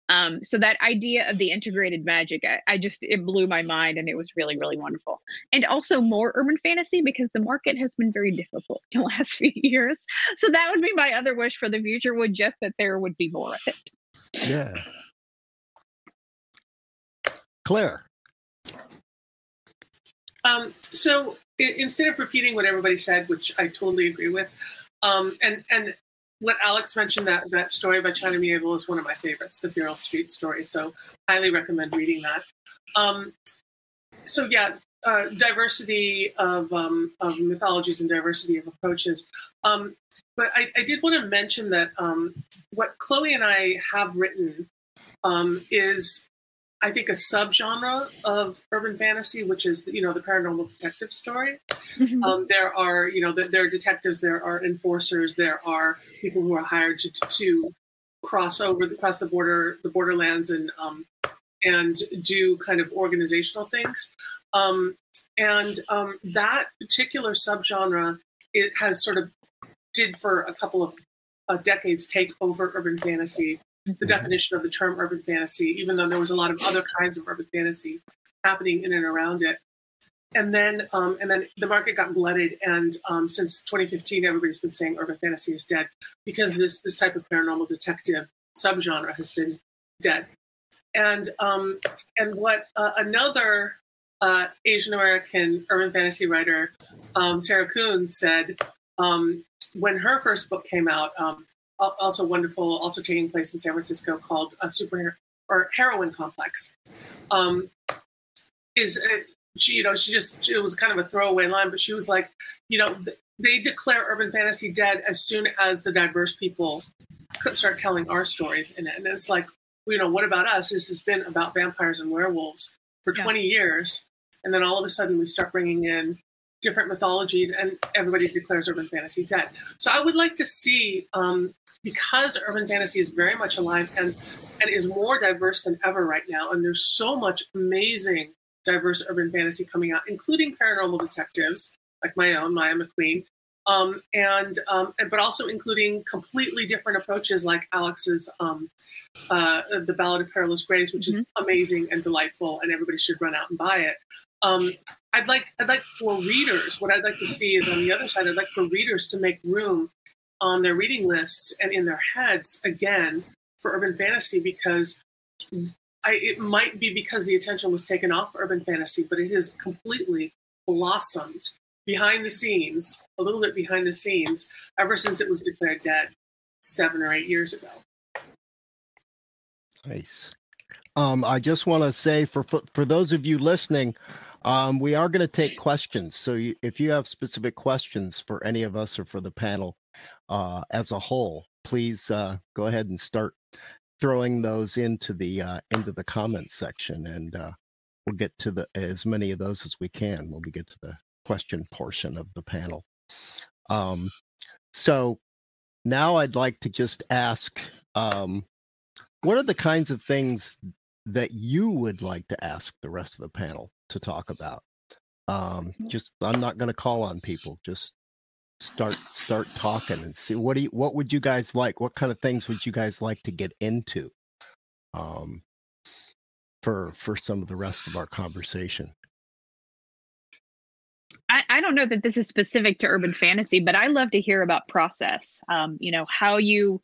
um, so that idea of the integrated magic I, I just it blew my mind and it was really really wonderful and also more urban fantasy because the market has been very difficult in the last few years so that would be my other wish for the future would just that there would be more of it Yeah. Claire. Um, so i- instead of repeating what everybody said, which I totally agree with, um, and and what Alex mentioned that that story by China Mieville is one of my favorites, the Feral Street story. So highly recommend reading that. Um, so yeah, uh, diversity of um, of mythologies and diversity of approaches. Um, but I, I did want to mention that um, what Chloe and I have written um, is I think a subgenre of urban fantasy, which is you know the paranormal detective story. Um, there are you know there, there are detectives, there are enforcers, there are people who are hired to, to cross over the cross the border the borderlands and um, and do kind of organizational things. Um, and um, that particular subgenre it has sort of did for a couple of uh, decades take over urban fantasy the definition of the term urban fantasy, even though there was a lot of other kinds of urban fantasy happening in and around it. And then, um, and then the market got glutted, and um, since 2015, everybody's been saying urban fantasy is dead because this this type of paranormal detective subgenre has been dead. And um, and what uh, another uh, Asian American urban fantasy writer, um, Sarah Kuhn, said um, when her first book came out. Al- also wonderful, also taking place in San Francisco, called a super or heroine complex. Um, is uh, she? You know, she just it was kind of a throwaway line, but she was like, you know, th- they declare urban fantasy dead as soon as the diverse people could start telling our stories in it, and it's like, you know, what about us? This has been about vampires and werewolves for Yeah. 20 years, and then all of a sudden we start bringing in different mythologies, and everybody declares urban fantasy dead. So I would like to see, um, because urban fantasy is very much alive and and is more diverse than ever right now, and there's so much amazing diverse urban fantasy coming out, including paranormal detectives like my own, Maya McQueen, um, and, um, and but also including completely different approaches like Alex's um, uh, The Ballad of Perilous Graves, which is amazing and delightful, and everybody should run out and buy it. I'd like I'd like for readers, what I'd like to see is on the other side, I'd like for readers to make room on their reading lists and in their heads again for urban fantasy because I, it might be because the attention was taken off urban fantasy, but it has completely blossomed behind the scenes, a little bit behind the scenes, ever since it was declared dead seven or eight years ago. Nice. Um, I just want to say for, for for those of you listening, um, we are going to take questions. So you, if you have specific questions for any of us or for the panel uh, as a whole, please uh, go ahead and start throwing those into the uh, into the comments section, and uh, we'll get to the as many of those as we can when we get to the question portion of the panel. Um, so now I'd like to just ask, um, what are the kinds of things that you would like to ask the rest of the panel to talk about? Um, Mm-hmm. just I'm not going to call on people. Just start start talking and see what do you what would you guys like? What kind of things would you guys like to get into? Um, for for some of the rest of our conversation. I, I don't know that this is specific to urban fantasy, but I love to hear about process. Um, you know, how you,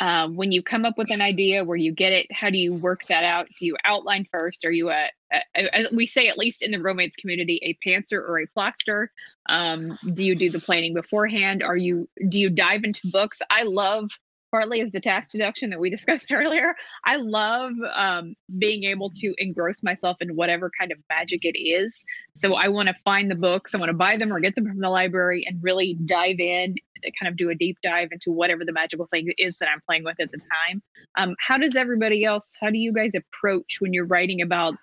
uh, when you come up with an idea, where you get it, how do you work that out? Do you outline first? Are you a, a, a we say at least in the romance community, a pantser or a plotter? Um, do you do the planning beforehand? Are you do you dive into books? I love partly is the tax deduction that we discussed earlier. I love um, being able to engross myself in whatever kind of magic it is. So I want to find the books, I want to buy them or get them from the library and really dive in, kind of do a deep dive into whatever the magical thing is that I'm playing with at the time. Um, how does everybody else? How do you guys approach when you're writing about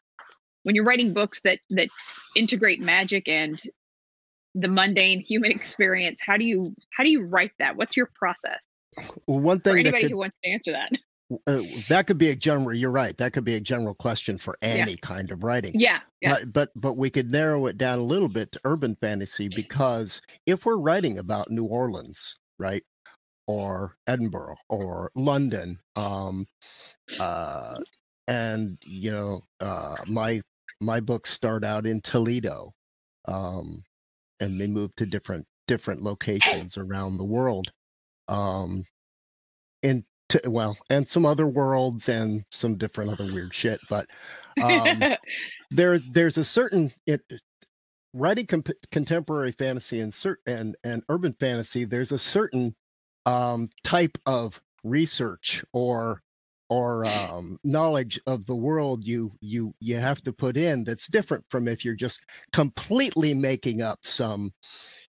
when you're writing books that that integrate magic and the mundane human experience? How do you how do you write that? What's your process? Well, one thing that anybody could, who wants to answer that. uh, that could be a general. You're right. That could be a general question for any kind of writing. Yeah, yeah. But, but but we could narrow it down a little bit to urban fantasy because if we're writing about New Orleans, right, or Edinburgh or London, um, uh, and you know, uh, my my books start out in Toledo, um, and they move to different different locations around the world, um, and to, well, and some other worlds and some different other weird shit, but. Um, there's there's a certain it, writing comp- contemporary fantasy and cert- and and urban fantasy there's a certain um type of research or or um knowledge of the world you you you have to put in that's different from if you're just completely making up some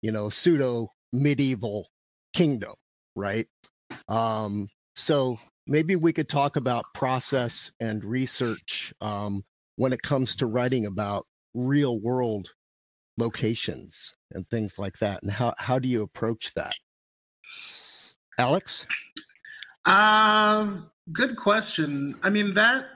you know pseudo medieval kingdom right? Um so maybe we could talk about process and research um, when it comes to writing about real world locations and things like that and how, how do you approach that? Alex? Um, good question. I mean that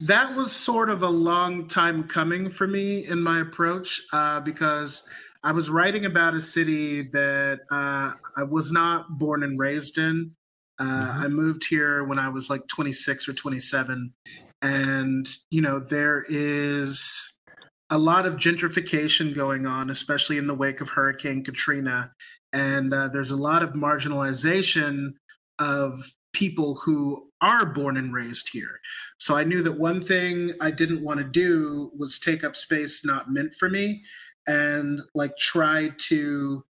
that was sort of a long time coming for me in my approach uh, because I was writing about a city that uh, I was not born and raised in. Uh, Mhm. I moved here when I was like 26 or 27, and you know there is a lot of gentrification going on, especially in the wake of Hurricane Katrina, and uh, there's a lot of marginalization of people who are born and raised here. So I knew that one thing I didn't want to do was take up space not meant for me and like try to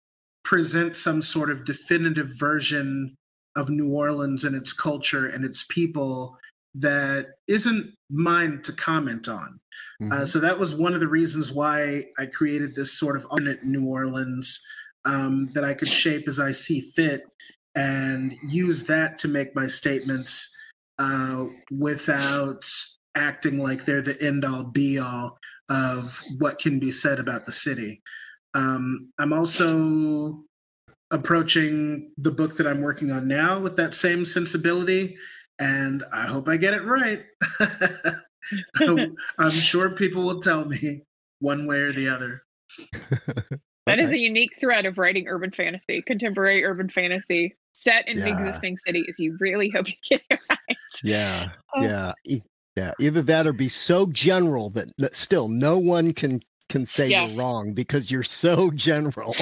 present some sort of definitive version of New Orleans and its culture and its people that isn't mine to comment on. Uh, so that was one of the reasons why I created this sort of alternate New Orleans um, that I could shape as I see fit and use that to make my statements uh, without acting like they're the end all be all of what can be said about the city. Um, I'm also approaching the book that I'm working on now with that same sensibility, and I hope I get it right. I'm sure people will tell me one way or the other. That is Okay. a unique thread of writing urban fantasy, contemporary urban fantasy set in an Yeah. existing city. Is you really hope you get it right. yeah Oh. yeah yeah either that or be so general that n- still no one can can say Yeah. you're wrong because you're so general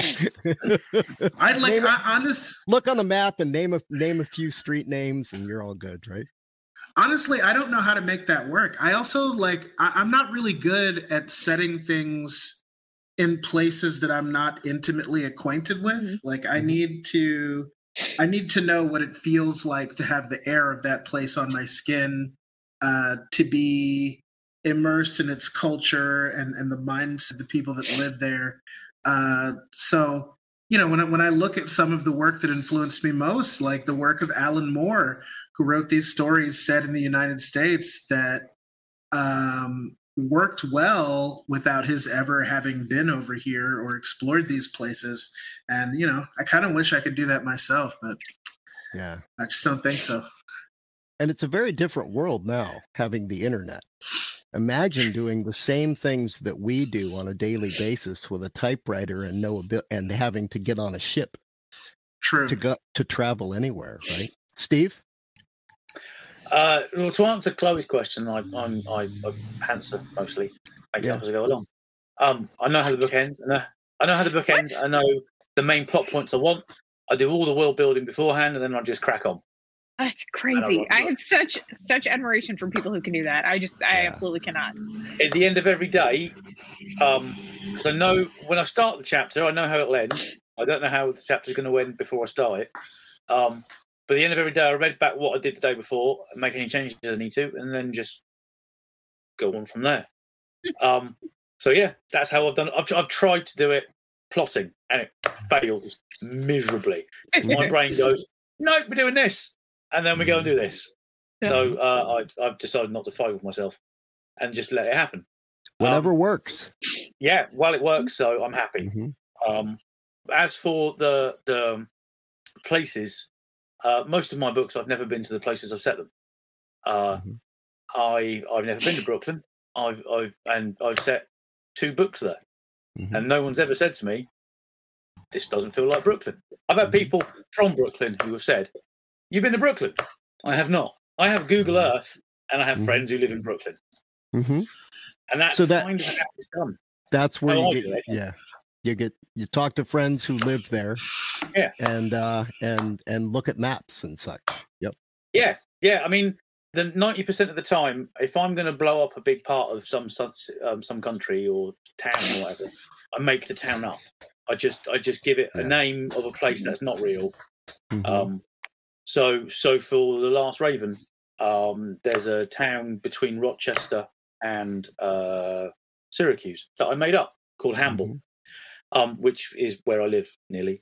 I'd like, Name I, honest, look on a map and name a name a few street names and you're all good right honestly, I don't know how to make that work. I also like, I, I'm not really good at setting things in places that I'm not intimately acquainted with. Mhm. Like I Mhm. need to I need to know what it feels like to have the air of that place on my skin, uh, to be immersed in its culture and, and the minds of the people that live there. Uh, so, you know, when I, when I look at some of the work that influenced me most, like the work of Alan Moore, who wrote these stories set in the United States that um, worked well without his ever having been over here or explored these places. And, you know, I kind of wish I could do that myself, but Yeah. I just don't think so. And it's a very different world now having the internet. Imagine doing the same things that we do on a daily basis with a typewriter and no abil- and having to get on a ship True. to go to travel anywhere, right? Steve? Uh, well, to answer Chloe's question, I, I'm I, I answer mostly. Make it Yeah. up as I go along. Um, I know how the book ends. I know, I know how the book ends. I know the main plot points I want. I do all the world building beforehand, and then I just crack on. That's crazy. love I have such such admiration for people who can do that. I just I Yeah. absolutely cannot. At the end of every day, um, because I know when I start the chapter, I know how it'll end. I don't know how the chapter's going to end before I start it. Um, but at the end of every day, I read back what I did the day before and make any changes I need to, and then just go on from there. Um, so yeah, that's how I've done. it. I've, I've tried to do it plotting, and it fails miserably. My brain goes, "No, we're doing this," and then we go and do this. So uh, I've, I've decided not to fight with myself and just let it happen. Whatever Um, works. yeah, well, it works, so I'm happy. Mhm. Um, as for the the places, uh, most of my books I've never been to the places I've set them. Uh, Mhm. I I've never been to Brooklyn. I've I've and I've set two books there, Mhm. and no one's ever said to me, "This doesn't feel like Brooklyn." I've had Mhm. people from Brooklyn who have said, "You've been to Brooklyn." I have not. I have Google Mhm. Earth, and I have Mhm. friends who live in Brooklyn, Mhm. and that's So that- kind of how it's done. That's where How you get, it. yeah. You get you talk to friends who live there. Yeah. And uh and and look at maps and such. Yep. Yeah, yeah. I mean, the ninety percent of the time, if I'm going to blow up a big part of some um, some country or town or whatever, I make the town up. I just I just give it Yeah. a name of a place that's not real. Mhm. Um, so so for the Last Raven, um, there's a town between Rochester and uh, Syracuse that I made up called Hamble, Mhm. um, which is where I live nearly.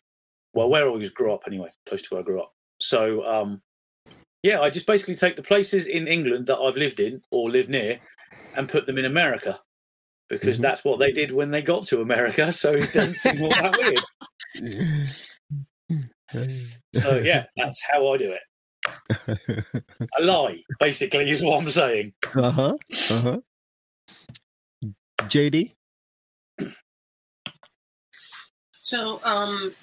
Well, where I always grew up anyway, close to where I grew up. So um, yeah, I just basically take the places in England that I've lived in or live near and put them in America because Mhm. that's what they did when they got to America. So it doesn't seem all that weird. So yeah, that's how I do it. A lie, basically, is what I'm saying. uh-huh. Uh-huh. JD? So, um,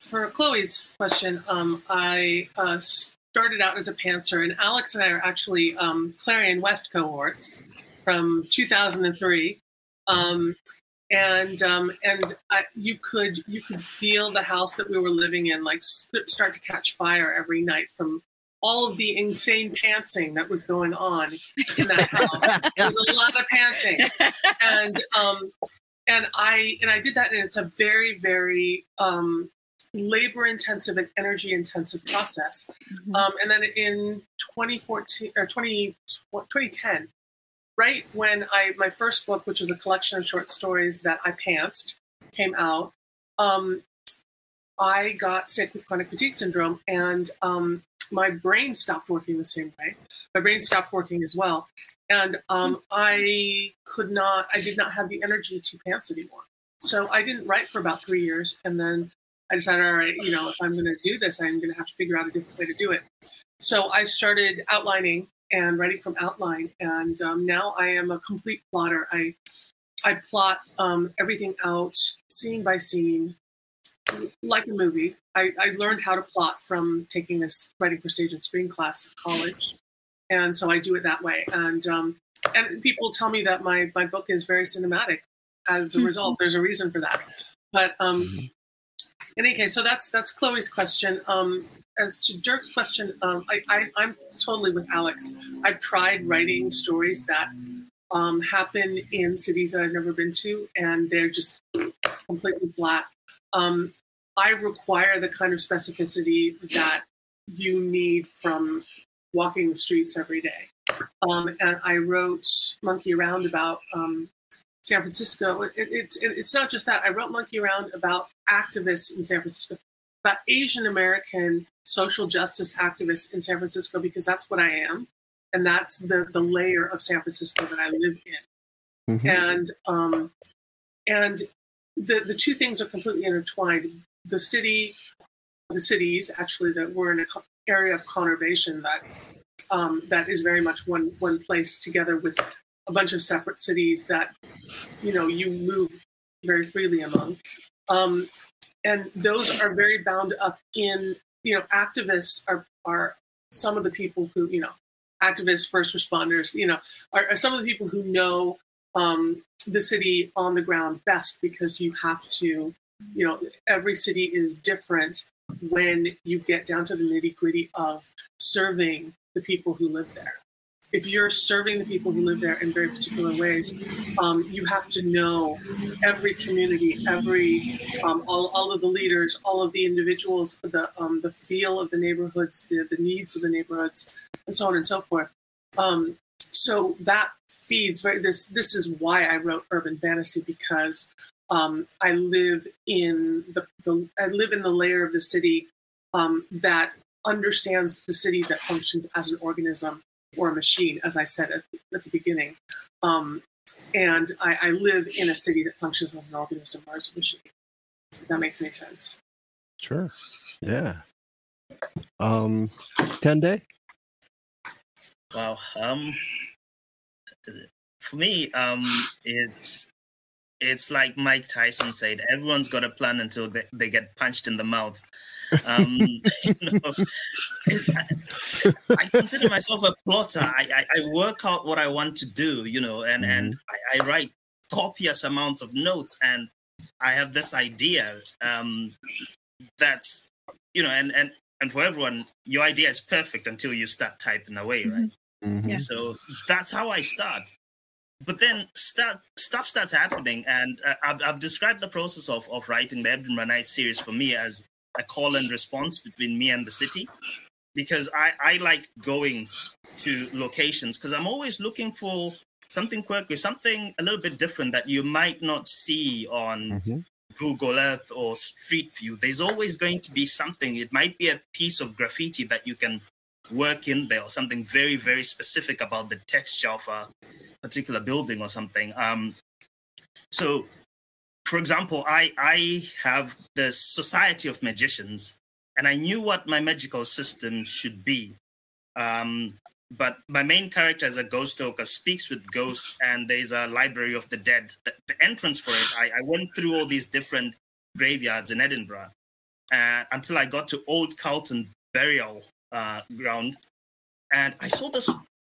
for Chloe's question, um, I uh, started out as a pantser, and Alex and I are actually um, Clarion West cohorts from 2003. Um, and um, and I, you could you could feel the house that we were living in like start to catch fire every night from all of the insane pantsing that was going on in that house. There was a lot of pantsing. And um and i and i did that and it's a very very um labor intensive and energy intensive process um and then in 2014 or 20, 2010 right when i my first book which was a collection of short stories that i pantsed came out um i got sick with chronic fatigue syndrome and um my brain stopped working the same way my brain stopped working as well and um, I could not, I did not have the energy to pants anymore. So I didn't write for about three years, and then I decided, all right, you know, if I'm going to do this, I'm going to have to figure out a different way to do it. So I started outlining and writing from outline, and um, now I am a complete plotter. I I plot um, everything out scene by scene, like a movie. I, I learned how to plot from taking this writing for stage and screen class at college and so I do it that way. And um, and people tell me that my my book is very cinematic. As a result, there's a reason for that. But um, Mhm. in any case, so that's that's Chloe's question. Um, as to Dyrk's question, um, I, I'm totally with Alex. I've tried writing stories that um, happen in cities that I've never been to, and they're just completely flat. Um, I require the kind of specificity that you need from walking the streets every day. Um, and I wrote Monkey Around about um, San Francisco. It, it, it, it's not just that. I wrote Monkey Around about activists in San Francisco, about Asian American social justice activists in San Francisco, because that's what I am. And that's the, the layer of San Francisco that I live in. Mhm. And um, and the, the two things are completely intertwined. The city, the cities actually that we're in an area of conurbation that um, that is very much one one place together with a bunch of separate cities that you know you move very freely among um, and those are very bound up in you know activists are are some of the people who you know activists first responders you know are, are some of the people who know um, the city on the ground best because you have to you know every city is different when you get down to the nitty gritty of serving the people who live there. If you're serving the people who live there in very particular ways, um, you have to know every community, every um, all, all of the leaders, all of the individuals, the um, the feel of the neighborhoods, the, the needs of the neighborhoods, and so on and so forth. Um, so that feeds this. This is why I wrote urban fantasy because um, I live in the, the I live in the layer of the city um, that understands the city that functions as an organism or a machine, as I said at, at the beginning. Um, and I, I live in a city that functions as an organism or as a machine. If that makes any sense. Sure. Yeah. Um, Tendai. Wow. Um, for me, um, it's it's like Mike Tyson said: everyone's got a plan until they, they get punched in the mouth. Um, you know, I, I consider myself a plotter. I, I, I work out what I want to do, you know, and and I, I write copious amounts of notes, and I have this idea um, that's you know, and and and for everyone, your idea is perfect until you start typing away, right? Mhm. Yeah. So that's how I start. But then start, stuff starts happening, and uh, I've, I've described the process of, of writing the Edinburgh Night series for me as a call and response between me and the city, because I, I like going to locations because I'm always looking for something quirky, something a little bit different that you might not see on Mhm. Google Earth or Street View. There's always going to be something. It might be a piece of graffiti that you can work in there, or something very, very specific about the texture of a particular building or something. Um, so, for example, I I have the Society of Magicians, and I knew what my magical system should be. Um, but my main character is a ghost talker speaks with ghosts, and there's a library of the dead. The, the entrance for it, I, I went through all these different graveyards in Edinburgh uh, until I got to Old Calton Burial uh, Ground, and I saw this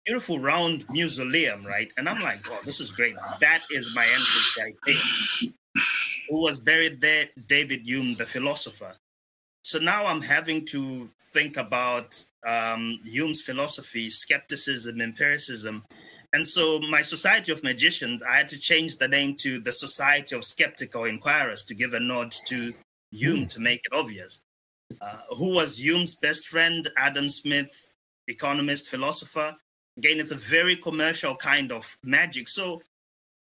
beautiful round mausoleum, right? And I'm like, oh, this is great. That is my entrance right there. Who was buried there? David Hume, the philosopher. So now I'm having to think about um, Hume's philosophy, skepticism, empiricism. And so my Society of Magicians, I had to change the name to the Society of Skeptical Inquirers to give a nod to Hume to make it obvious. Uh, who was Hume's best friend? Adam Smith, economist, philosopher. Again, it's a very commercial kind of magic. So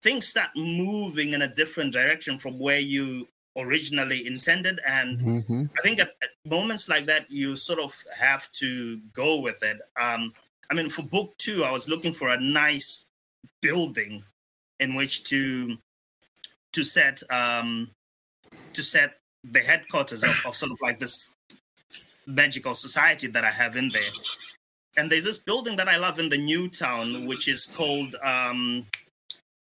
things start moving in a different direction from where you originally intended. And Mhm. I think at, at moments like that, you sort of have to go with it. Um, I mean, for book two, I was looking for a nice building in which to to set um, to set the headquarters of, of sort of like this magical society that I have in there. And there's this building that I love in the new town, which is called um,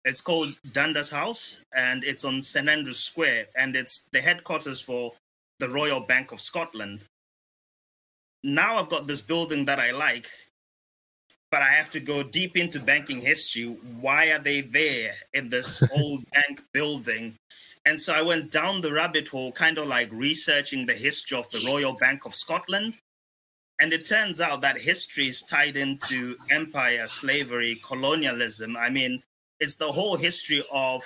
it's called Dundas House, and it's on St Andrews Square, and it's the headquarters for the Royal Bank of Scotland. Now I've got this building that I like, but I have to go deep into banking history. Why are they there in this old bank building? And so I went down the rabbit hole, kind of like researching the history of the Royal Bank of Scotland. And it turns out that history is tied into empire, slavery, colonialism. I mean, it's the whole history of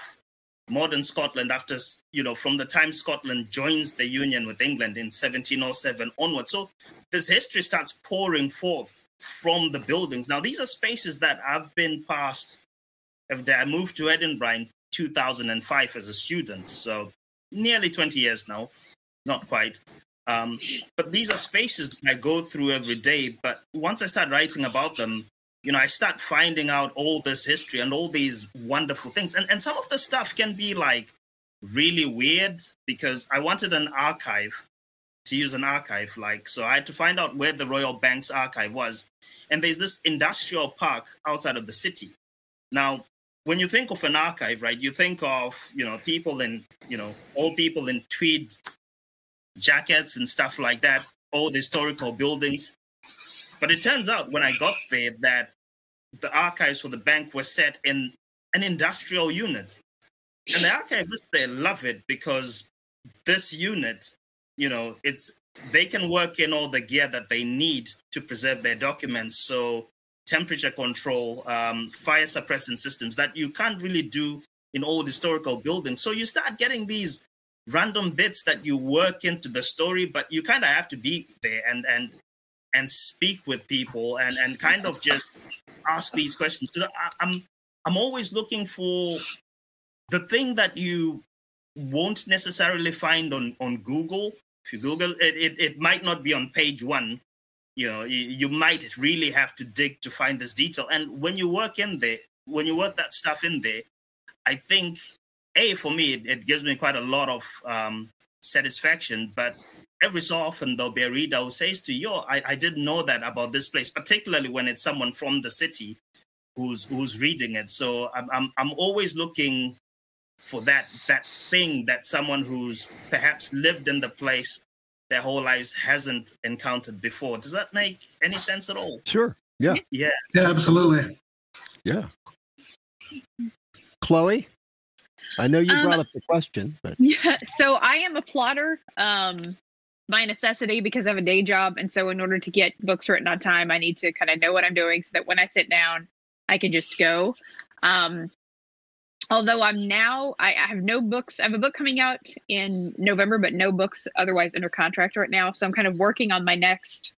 modern Scotland after you know from the time Scotland joins the union with England in 1707 onwards. So this history starts pouring forth from the buildings. Now these are spaces that I've been passed. I moved to Edinburgh in 2005 as a student, so nearly 20 years now, not quite. Um, but these are spaces that I go through every day. But once I start writing about them, you know, I start finding out all this history and all these wonderful things. And and some of the stuff can be like really weird because I wanted an archive to use an archive. Like, so I had to find out where the Royal Banks archive was. And there's this industrial park outside of the city. Now, when you think of an archive, right, you think of, you know, people in, you know, old people in tweed jackets and stuff like that, old historical buildings. But it turns out when I got there that the archives for the bank were set in an industrial unit. And the archivists, they love it because this unit, you know, it's they can work in all the gear that they need to preserve their documents. So temperature control, um, fire suppressant systems that you can't really do in old historical buildings. So you start getting these random bits that you work into the story, but you kind of have to be there and and and speak with people and and kind of just ask these questions because I'm I'm always looking for the thing that you won't necessarily find on on Google. If you Google it, it, it might not be on page one. You know, you, you might really have to dig to find this detail. And when you work in there, when you work that stuff in there, I think a for me it, it gives me quite a lot of um, satisfaction. But every so often there'll be a reader who says to you, I, I didn't know that about this place, particularly when it's someone from the city who's who's reading it. So I'm I'm, I'm always looking for that that thing that someone who's perhaps lived in the place their whole lives hasn't encountered before. Does that make any sense at all? Sure. Yeah. Yeah. Yeah, absolutely. Yeah. Chloe, I know you Um, brought up the question, but Yeah, so I am a plotter um, by necessity because I have a day job. And so, in order to get books written on time, I need to kind of know what I'm doing so that when I sit down, I can just go. Um, although I'm now, I, I have no books. I have a book coming out in November, but no books otherwise under contract right now. So, I'm kind of working on my next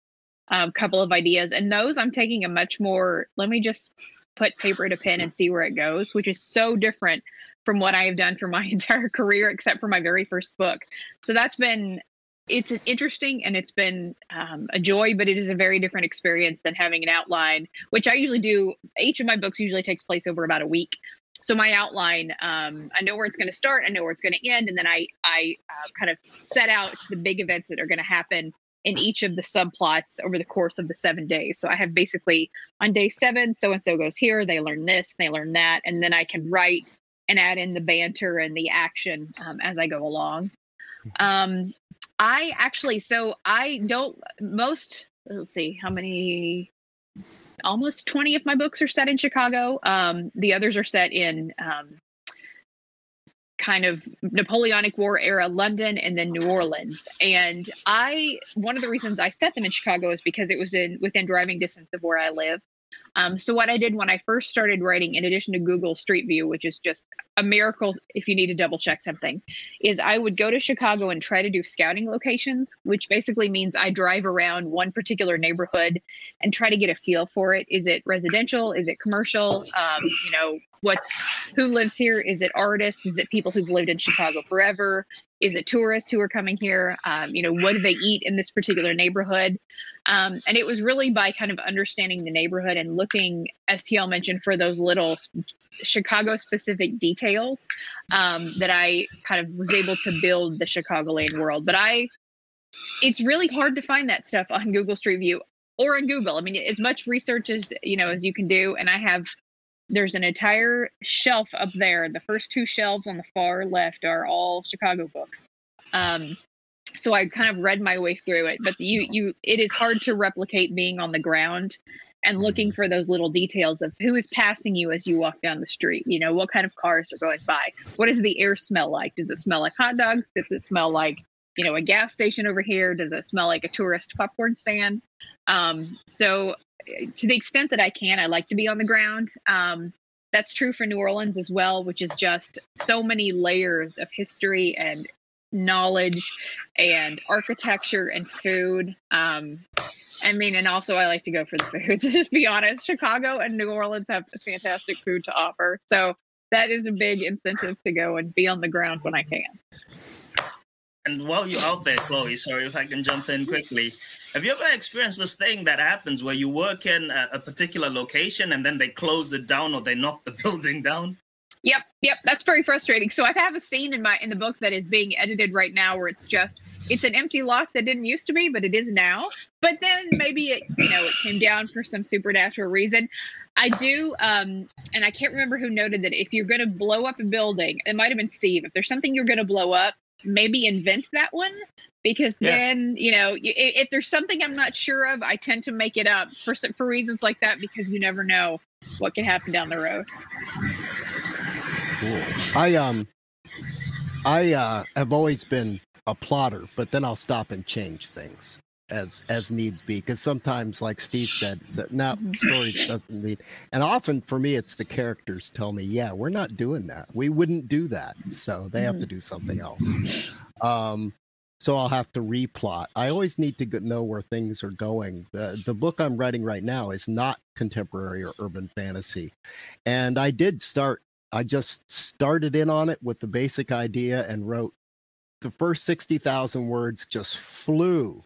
um, couple of ideas. And those I'm taking a much more, let me just put paper to pen and see where it goes, which is so different from what I have done for my entire career, except for my very first book. So that's been it's interesting and it's been um, a joy, but it is a very different experience than having an outline, which I usually do. Each of my books usually takes place over about a week. So my outline, um, I know where it's going to start, I know where it's going to end, and then I I uh, kind of set out the big events that are going to happen in each of the subplots over the course of the seven days. So I have basically on day seven, so and so goes here, they learn this, they learn that, and then I can write and add in the banter and the action um, as I go along. Um, I actually, so I don't, most, let's see, how many, almost 20 of my books are set in Chicago. Um, the others are set in um, kind of Napoleonic War era London and then New Orleans. And I, one of the reasons I set them in Chicago is because it was in within driving distance of where I live. Um, so what I did when I first started writing, in addition to Google Street View, which is just a miracle if you need to double check something, is I would go to Chicago and try to do scouting locations, which basically means I drive around one particular neighborhood and try to get a feel for it. Is it residential? Is it commercial? Um, you know, what's who lives here? Is it artists? Is it people who've lived in Chicago forever? Is it tourists who are coming here? Um, you know, what do they eat in this particular neighborhood? Um, and it was really by kind of understanding the neighborhood and looking, as TL mentioned, for those little Chicago specific details um, that I kind of was able to build the Chicagoland world. But I, it's really hard to find that stuff on Google Street View or on Google. I mean, as much research as you know as you can do, and I have there's an entire shelf up there. The first two shelves on the far left are all Chicago books. Um, so I kind of read my way through it, but you you it is hard to replicate being on the ground and looking for those little details of who is passing you as you walk down the street. You know, what kind of cars are going by? What does the air smell like? Does it smell like hot dogs? Does it smell like, you know, a gas station over here? Does it smell like a tourist popcorn stand? Um, so to the extent that I can, I like to be on the ground. Um, that's true for New Orleans as well, which is just so many layers of history and knowledge and architecture and food. Um, I mean, and also I like to go for the food. To just be honest, Chicago and New Orleans have fantastic food to offer, so that is a big incentive to go and be on the ground when I can. And while you're out there, Chloe, sorry if I can jump in quickly. Have you ever experienced this thing that happens where you work in a, a particular location and then they close it down or they knock the building down? Yep, yep, that's very frustrating. So I have a scene in my in the book that is being edited right now where it's just it's an empty lot that didn't used to be, but it is now. But then maybe it you know it came down for some supernatural reason. I do, um, and I can't remember who noted that if you're going to blow up a building, it might have been Steve. If there's something you're going to blow up, maybe invent that one because Yeah. then you know y- i- if there's something I'm not sure of, I tend to make it up for for reasons like that because you never know what can happen down the road. Cool. I um I uh have always been a plotter, but then I'll stop and change things as as needs be because sometimes like Steve said, so, no stories doesn't need and often for me it's the characters tell me, yeah, we're not doing that. We wouldn't do that. So they have to do something else. Um so I'll have to replot. I always need to know where things are going. The the book I'm writing right now is not contemporary or urban fantasy. And I did start I just started in on it with the basic idea and wrote the first 60,000 words just flew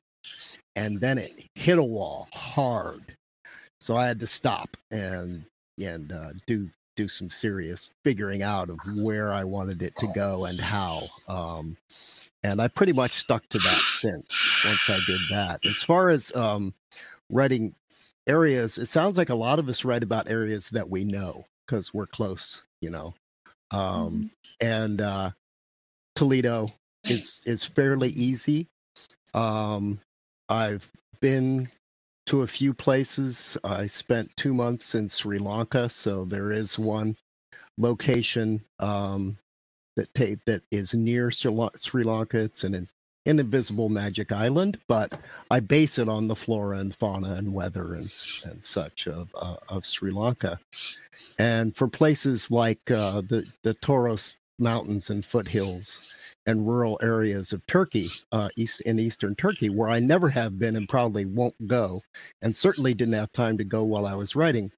and then it hit a wall hard. So I had to stop and and uh, do do some serious figuring out of where I wanted it to go and how. Um, and I pretty much stuck to that since once I did that. As far as um, writing areas, it sounds like a lot of us write about areas that we know because we're close, you know. Um, and uh, Toledo is is fairly easy. Um, I've been to a few places. I spent two months in Sri Lanka, so there is one location um, that ta- that is near Sri Lan- Sri Lanka. It's an, an invisible magic island, but I base it on the flora and fauna and weather and and such of uh, of Sri Lanka. And for places like uh, the the Taurus Mountains and foothills and rural areas of Turkey, uh, east in eastern Turkey, where I never have been and probably won't go, and certainly didn't have time to go while I was writing,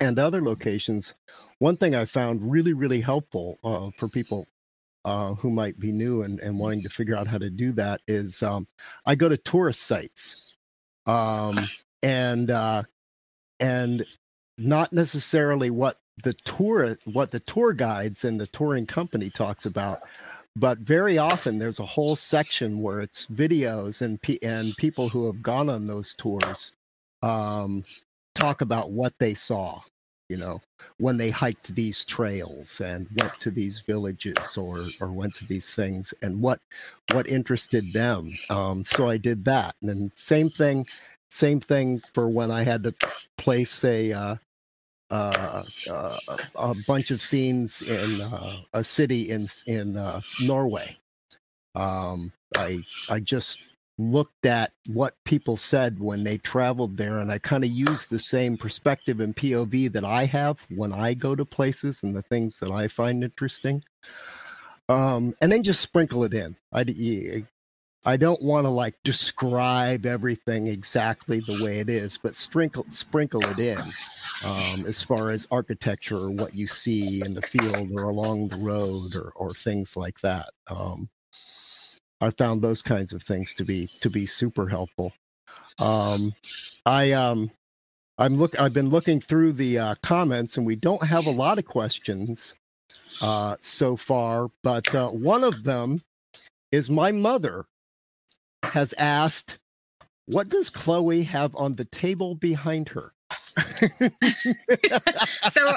and other locations. One thing I found really, really helpful uh, for people uh, who might be new and, and wanting to figure out how to do that is um, I go to tourist sites, um, and uh, and not necessarily what the tour what the tour guides and the touring company talks about but very often there's a whole section where it's videos and and people who have gone on those tours um, talk about what they saw you know when they hiked these trails and went to these villages or or went to these things and what what interested them. Um, so i did that. And then same thing same thing for when i had to place a uh, uh, uh, a bunch of scenes in uh, a city in in uh, Norway. Um, I I just looked at what people said when they traveled there, and I kind of used the same perspective and POV that I have when I go to places and the things that I find interesting. Um, and then just sprinkle it in. I I don't want to like describe everything exactly the way it is, but sprinkle sprinkle it in um, as far as architecture or what you see in the field or along the road or or things like that. Um, I found those kinds of things to be to be super helpful. Um, I um, I'm look I've been looking through the uh, comments and we don't have a lot of questions uh, so far, but uh, one of them is my mother has asked, "What does Chloe have on the table behind her?" so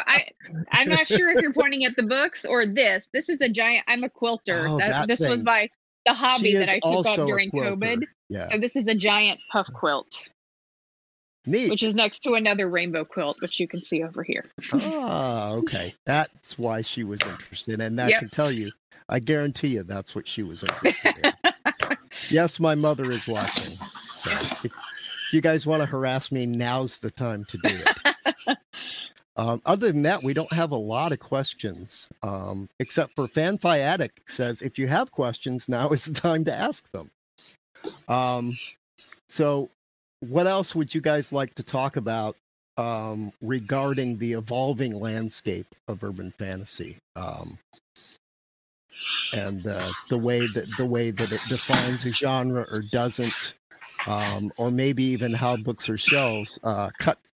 I I'm not sure if you're pointing at the books or this. This is a giant. I'm a quilter. Oh, That- that this was thing. my the hobby that I took up during. COVID. Yeah, So this is a giant puff quilt, neat. which is next to another rainbow quilt, which you can see over here. Ah, okay. That's why she was interested, and that Yep. can tell you. I guarantee you, that's what she was interested in. Yes, my mother is watching. So, if you guys want to harass me, now's the time to do it. Um, other than that, we don't have a lot of questions, um, except for FanFiAddict says if you have questions, now is the time to ask them. Um, so, what else would you guys like to talk about um, regarding the evolving landscape of urban fantasy um, and uh, the way that the way that it defines a genre or doesn't, um, or maybe even how books are shelves? Uh,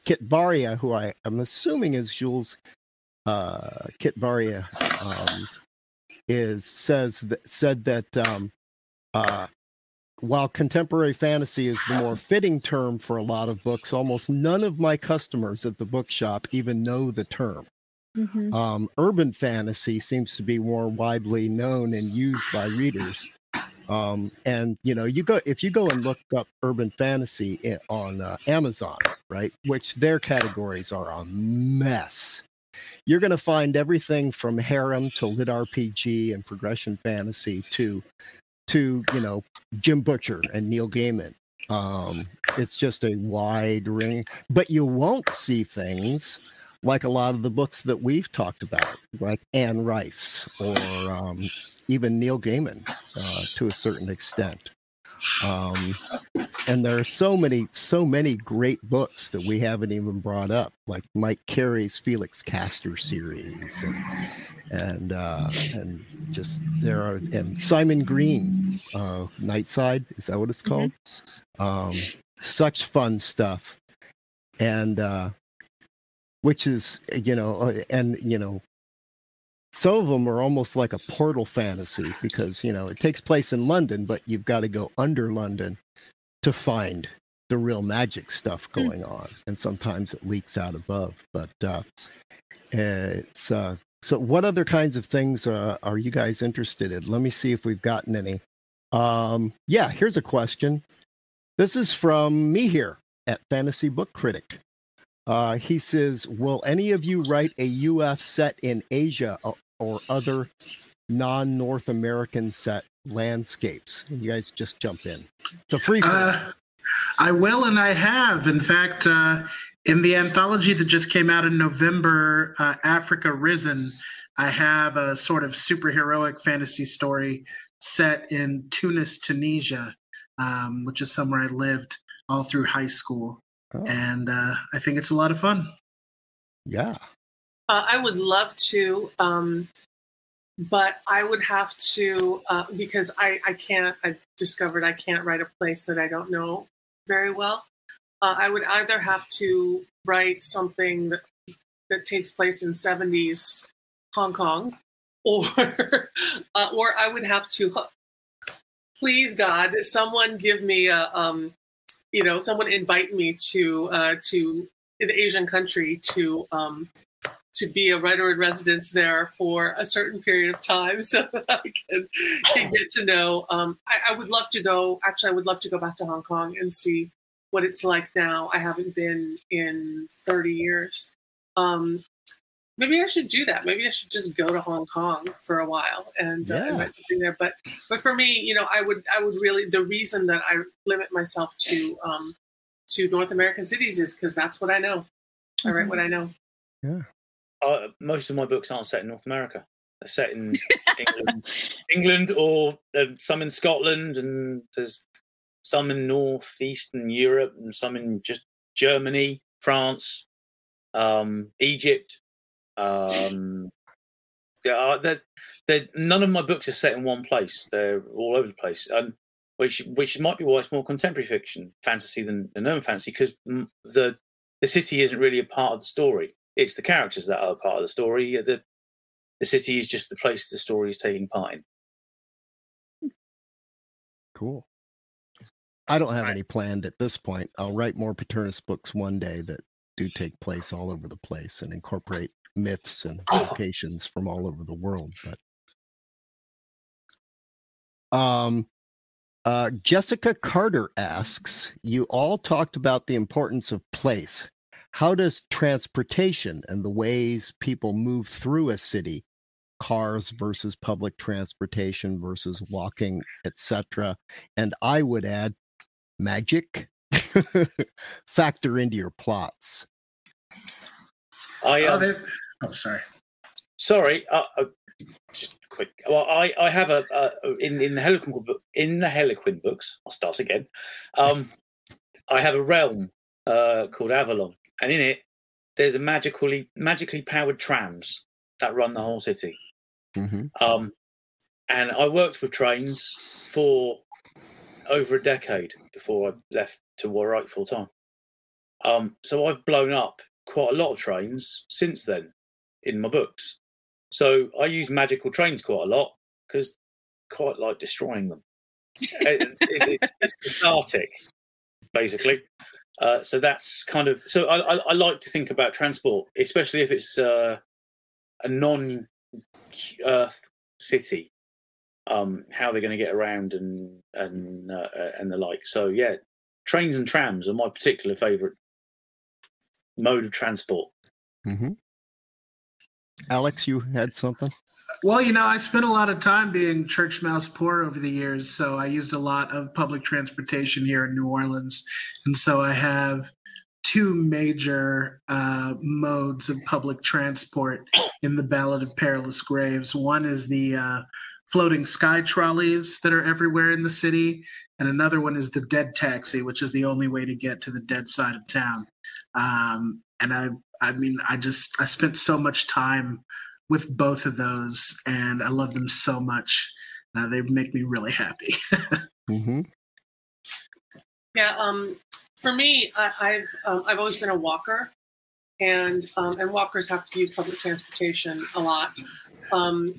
Kit Varia, who I am assuming is Jules uh, Kit Varia, um, is says that said that um, uh, while contemporary fantasy is the more fitting term for a lot of books, almost none of my customers at the bookshop even know the term. Mhm. Um, urban fantasy seems to be more widely known and used by readers. Um, and you know, you go if you go and look up urban fantasy on uh, Amazon, right, which their categories are a mess. You're going to find everything from harem to lit RPG and progression fantasy to to you know Jim Butcher and Neil Gaiman. Um, it's just a wide ring, but you won't see things like a lot of the books that we've talked about, like Anne Rice or um, even Neil Gaiman uh, to a certain extent. Um, and there are so many, so many great books that we haven't even brought up, like Mike Carey's Felix Castor series, and and uh, and just there are and Simon Green, uh, Nightside is that what it's called? Um, such fun stuff, and uh, which is you know uh, and you know some of them are almost like a portal fantasy because you know it takes place in london but you've got to go under london to find the real magic stuff Hmm. going on and sometimes it leaks out above but uh it's uh so what other kinds of things uh, are you guys interested in? Let me see if we've gotten any. Um yeah here's a question. This is from Mihir at fantasy book critic uh, he says, "Will any of you write a UF set in Asia or, or other non-North American set landscapes?" You guys just jump in. It's a free. Uh, I will, and I have. In fact, uh, in the anthology that just came out in November, uh, Africa Risen, I have a sort of superheroic fantasy story set in Tunis, Tunisia, um, which is somewhere I lived all through high school. Oh, And uh, I think it's a lot of fun. yeah. Uh, I would love to, um, but I would have to uh, because I, I can't. I've discovered I can't write a place that I don't know very well. Uh, I would either have to write something that that takes place in '70s Hong Kong, or uh, or I would have to. Please God, someone give me a um, you know, someone invite me to uh, to an Asian country to um, to be a writer in residence there for a certain period of time so that I can, can get to know. Um, I, I would love to go, actually, I would love to go back to Hong Kong and see what it's like now. I haven't been in 30 years. Um, maybe I should do that. Maybe I should just go to Hong Kong for a while and, uh, and Yeah. write something there. But but for me, you know, I would I would really the reason that I limit myself to um, to North American cities is because that's what I know. I write what I know. Uh, most of my books aren't set in North America. They're set in England, England or uh, some in Scotland, and there's some in northeastern Europe, and some in just Germany, France, um, Egypt. Um, yeah, uh, they're, they're, none of my books are set in one place. They're all over the place, and which which might be why it's more contemporary fiction, fantasy than, than urban fantasy, because the the city isn't really a part of the story. It's the characters that are a part of the story. The the city is just the place the story is taking part in. Cool. I don't have any planned at this point. I'll write more Paternus books one day that do take place all over the place and incorporate myths and locations from all over the world. But um, uh, Jessica Carter asks, "You all talked about the importance of place. How does transportation and the ways people move through a city, cars versus public transportation versus walking, etc., and I would add magic factor into your plots. I Oh, um, they, oh, sorry. sorry, uh, uh, just quick. Well, I, I have a uh, in in the Hellequin book in the Hellequin books. I'll start again. Um, I have a realm uh, called Avalon, and in it there's a magically magically powered trams that run the whole city. hmm Um, and I worked with trains for over a decade before I left to Warwick full time. Um, so I've blown up quite a lot of trains since then in my books. So I use magical trains quite a lot because quite like destroying them. It- it- it's, it's cathartic, basically. Uh, so that's kind of so I, I, I like to think about transport, especially if it's uh, a non-Earth city um, how they're going to get around and and uh, and the like. So yeah, trains and trams are my particular favourite mode of transport. hmm Alex, you had something? Well, you know, I spent a lot of time being church mouse poor over the years, so I used a lot of public transportation here in New Orleans, and so I have two major uh, modes of public transport in the Ballad of Perilous Graves. One is the uh, floating sky trolleys that are everywhere in the city, and another one is the dead taxi, which is the only way to get to the dead side of town. Um, and I, I mean, I just I spent so much time with both of those, and I love them so much. Uh, they make me really happy. hmm Yeah, um, for me, I, I've um, I've always been a walker, and um, and walkers have to use public transportation a lot. Um,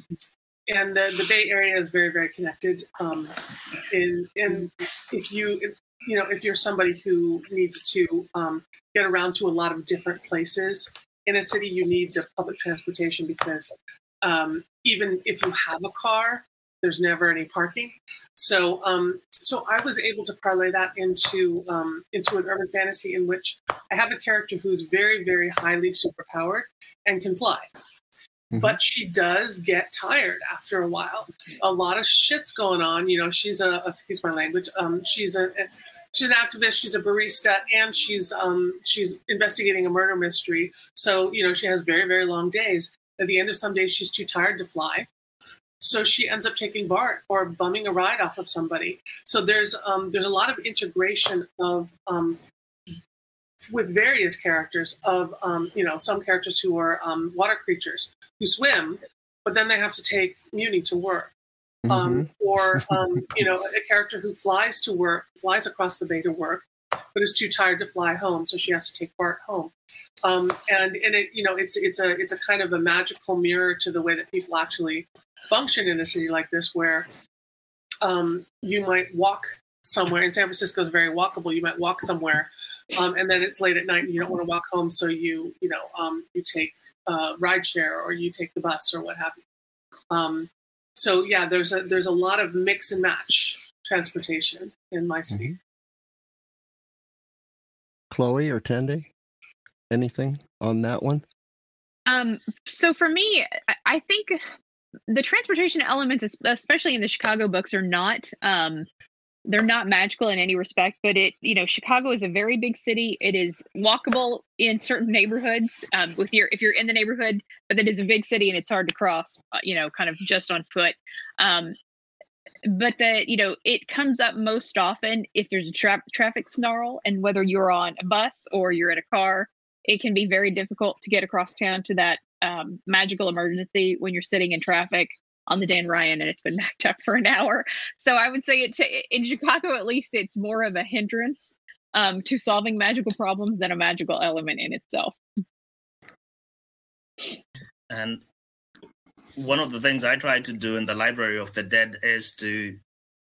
and the, the Bay Area is very very connected. Um, in in if you if, you know if you're somebody who needs to um, get around to a lot of different places in a city, you need the public transportation because um, even if you have a car, there's never any parking. So, um, so I was able to parlay that into um, into an urban fantasy in which I have a character who's very, very highly superpowered and can fly. Mhm. But she does get tired after a while. A lot of shit's going on. You know, she's a excuse my language. Um, she's a she's an activist. She's a barista, and she's um, she's investigating a murder mystery. So you know, she has very, very long days. At the end of some days, she's too tired to fly so she ends up taking BART or bumming a ride off of somebody. So there's um, there's a lot of integration of um, with various characters of um, you know some characters who are um, water creatures who swim, but then they have to take Muni to work. Um, or um, you know a character who flies to work, flies across the bay to work, but is too tired to fly home, so she has to take BART home. Um, and and it you know it's it's a it's a kind of a magical mirror to the way that people actually function in a city like this where um, you might walk somewhere and san francisco is very walkable you might walk somewhere um, and then it's late at night and you don't want to walk home so you you know um, you take uh, ride share or you take the bus or what have you um, so yeah there's a there's a lot of mix and match transportation in my city Chloe or Tendai, Anything on that one? Um, so for me, I- I think the transportation elements, especially in the Chicago books, are not um, they're not magical in any respect. But it, you know, Chicago is a very big city. It is walkable in certain neighborhoods. Um, with your if you're in the neighborhood, but it is a big city and it's hard to cross. uh, You know, kind of just on foot. Um, but the you know it comes up most often if there's a tra- traffic snarl and whether you're on a bus or you're in a car it can be very difficult to get across town to that um, magical emergency when you're sitting in traffic on the Dan Ryan and it's been backed up for an hour. So I would say it's in Chicago at least it's more of a hindrance um, to solving magical problems than a magical element in itself. And one of the things I try to do in the Library of the Dead is to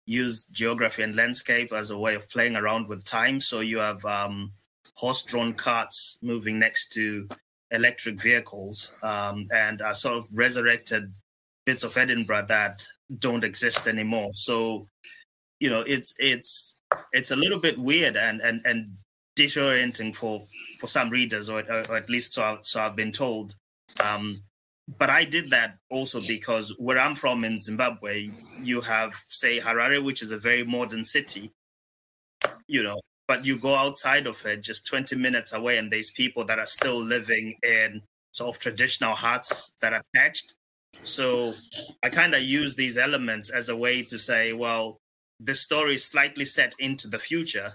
use geography and landscape as a way of playing around with time. So you have um, horse-drawn carts moving next to electric vehicles, um, and uh, sort of resurrected bits of Edinburgh that don't exist anymore. So you know, it's it's it's a little bit weird and and and disorienting for for some readers, or, or at least so, so I've been told. Um, but I did that also because where I'm from in Zimbabwe, you have, say, Harare, which is a very modern city, you know, but you go outside of it just 20 minutes away, and there's people that are still living in sort of traditional huts that are attached. So I kind of use these elements as a way to say, well, the story is slightly set into the future,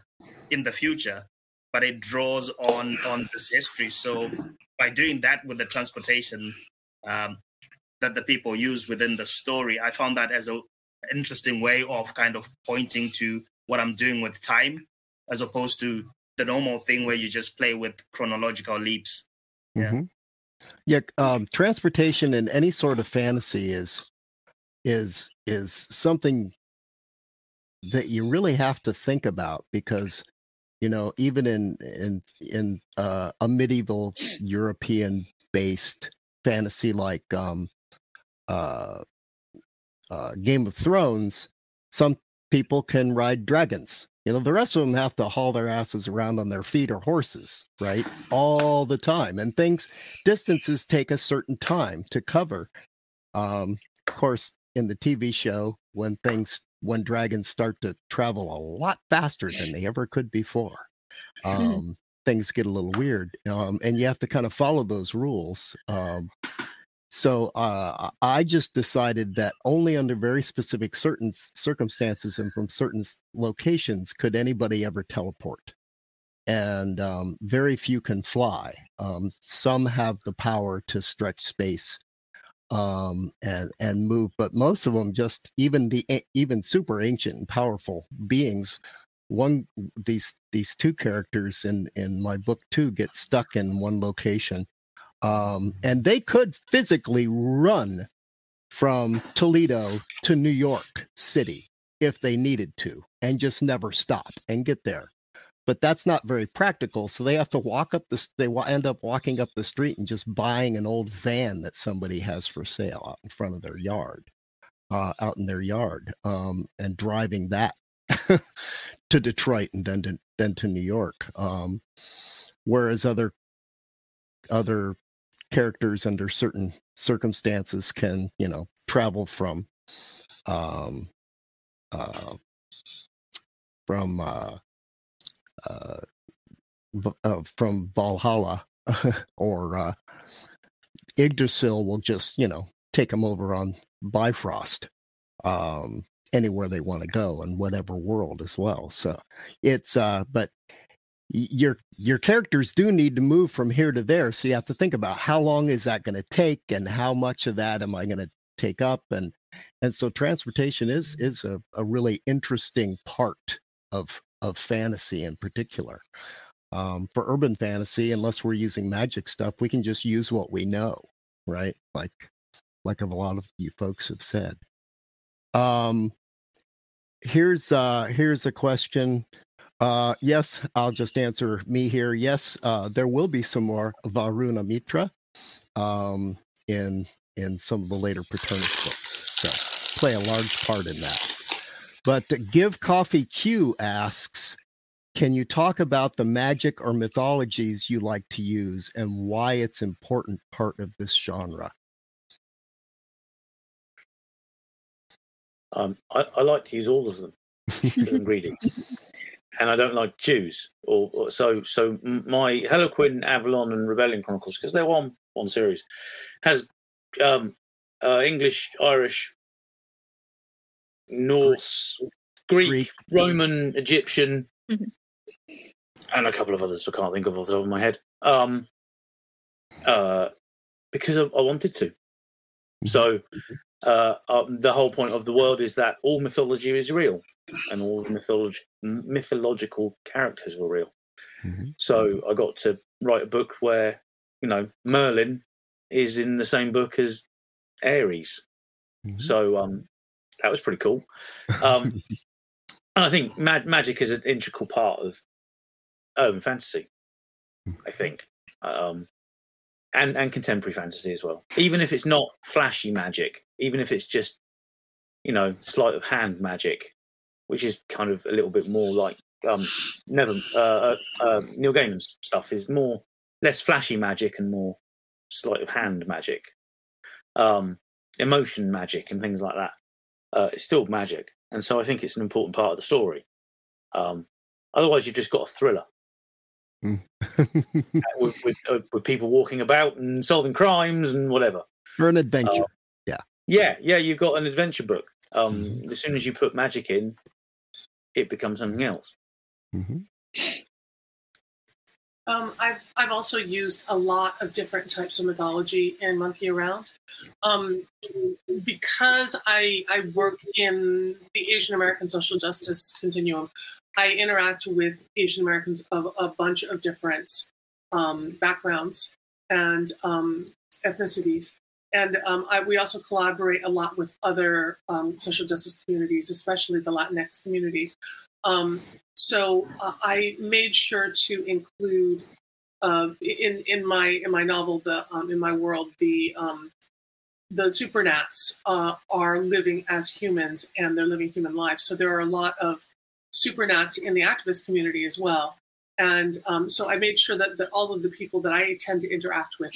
in the future, but it draws on on this history. So by doing that with the transportation um, that the people use within the story, I found that as a interesting way of kind of pointing to what I'm doing with time, as opposed to the normal thing where you just play with chronological leaps. Yeah. Mhm. Yeah, um, transportation in any sort of fantasy is is is something that you really have to think about because you know even in in in uh, a medieval European based fantasy like um, uh, uh, Game of Thrones, some people can ride dragons. You know, the rest of them have to haul their asses around on their feet or horses, right? All the time. And things, distances take a certain time to cover. Um, of course, in the TV show, when things, when dragons start to travel a lot faster than they ever could before, um, things get a little weird. Um, and you have to kind of follow those rules. Um, so uh, I just decided that only under very specific certain circumstances and from certain locations could anybody ever teleport. And um, very few can fly. Um, some have the power to stretch space um, and and move, but most of them just even the even super ancient and powerful beings. One these these two characters in in my book two get stuck in one location um, and they could physically run from Toledo to New York City if they needed to and just never stop and get there. But that's not very practical. So they have to walk up this, they end up walking up the street and just buying an old van that somebody has for sale out in front of their yard, uh, out in their yard, um, and driving that to Detroit and then to, then to New York. Um, whereas other other characters under certain circumstances can you know travel from um uh from uh uh, uh from valhalla or uh yggdrasil will just you know take them over on bifrost um anywhere they want to go in whatever world as well. So it's uh but your your characters do need to move from here to there so you have to think about how long is that going to take and how much of that am i going to take up and and so transportation is is a, a really interesting part of of fantasy in particular. Um, for urban fantasy unless we're using magic stuff we can just use what we know right? Like like a lot of you folks have said. Um here's uh here's a question uh, yes, I'll just answer Mihir. Yes, uh, there will be some more Varuna Mitra um, in in some of the later Paternus books. So play a large part in that. But Give Coffee Q asks, can you talk about the magic or mythologies you like to use and why it's important part of this genre? Um, I, I like to use all of them as ingredients, and I don't like Jews. Or, or so so my Hellequin, Avalon, and Rebellion Chronicles because they're one one series has um, uh, English, Irish, Norse, Greek, Greek. Roman, Egyptian, Mhm. and a couple of others I can't think of off the top of my head. Um, uh, because I, I wanted to. So uh, uh, the whole point of the world is that all mythology is real, and all mytholog- mythological characters were real. Mhm. So I got to write a book where you know Merlin is in the same book as Ares. Mhm. So um, that was pretty cool. Um, and I think mag- magic is an integral part of urban fantasy. I think, um, and and contemporary fantasy as well. Even if it's not flashy magic, even if it's just you know sleight of hand magic, which is kind of a little bit more like um, Never uh, uh, uh, Neil Gaiman's stuff is more less flashy magic and more sleight of hand magic, um, emotion magic and things like that. Uh, it's still magic, and so I think it's an important part of the story. Um, otherwise, you've just got a thriller, Mm. with, with, uh, with people walking about and solving crimes and whatever. For an adventure. Yeah, yeah, Yeah. you've got an adventure book. Um, Mhm. As soon as you put magic in, it becomes something else. Mm-hmm. Um, I've I've also used a lot of different types of mythology in Monkey Around, um, because I I work in the Asian American social justice continuum. I interact with Asian Americans of a bunch of different um, backgrounds and um, ethnicities, and um, I, we also collaborate a lot with other um, social justice communities, especially the Latinx community. Um, so uh, I made sure to include uh, in in my in my novel, the um, in my world, the the supernats uh, are living as humans and they're living human lives. So there are a lot of supernats in the activist community as well. And um, so I made sure that, that all of the people that I tend to interact with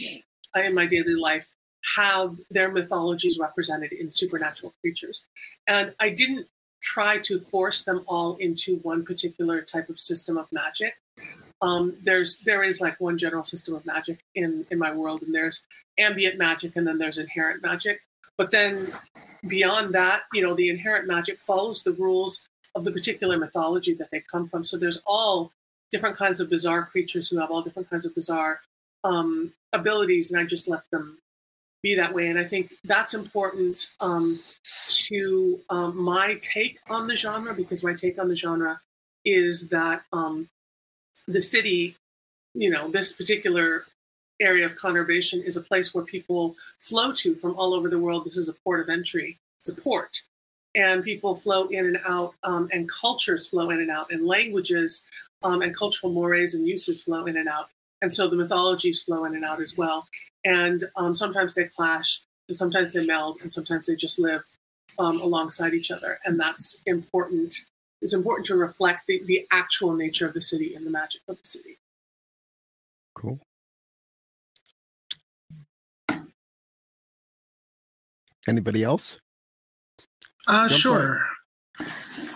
uh, in my daily life have their mythologies represented in supernatural creatures. And I didn't try to force them all into one particular type of system of magic. Um, there's there is like one general system of magic in in my world, and there's ambient magic, and then there's inherent magic. But then beyond that, you know, the inherent magic follows the rules of the particular mythology that they come from. So there's all different kinds of bizarre creatures who have all different kinds of bizarre um, abilities, and I just let them be that way. And I think that's important um, to um, my take on the genre because my take on the genre is that um, the city, you know, this particular area of conurbation is a place where people flow to from all over the world. This is a port of entry. It's a port. And people flow in and out, um, and cultures flow in and out, and languages um, and cultural mores and uses flow in and out. And so the mythologies flow in and out as well. And um, sometimes they clash, and sometimes they meld, and sometimes they just live um, alongside each other. And that's important. It's important to reflect the, the actual nature of the city and the magic of the city. Cool. Anybody else? Uh, sure.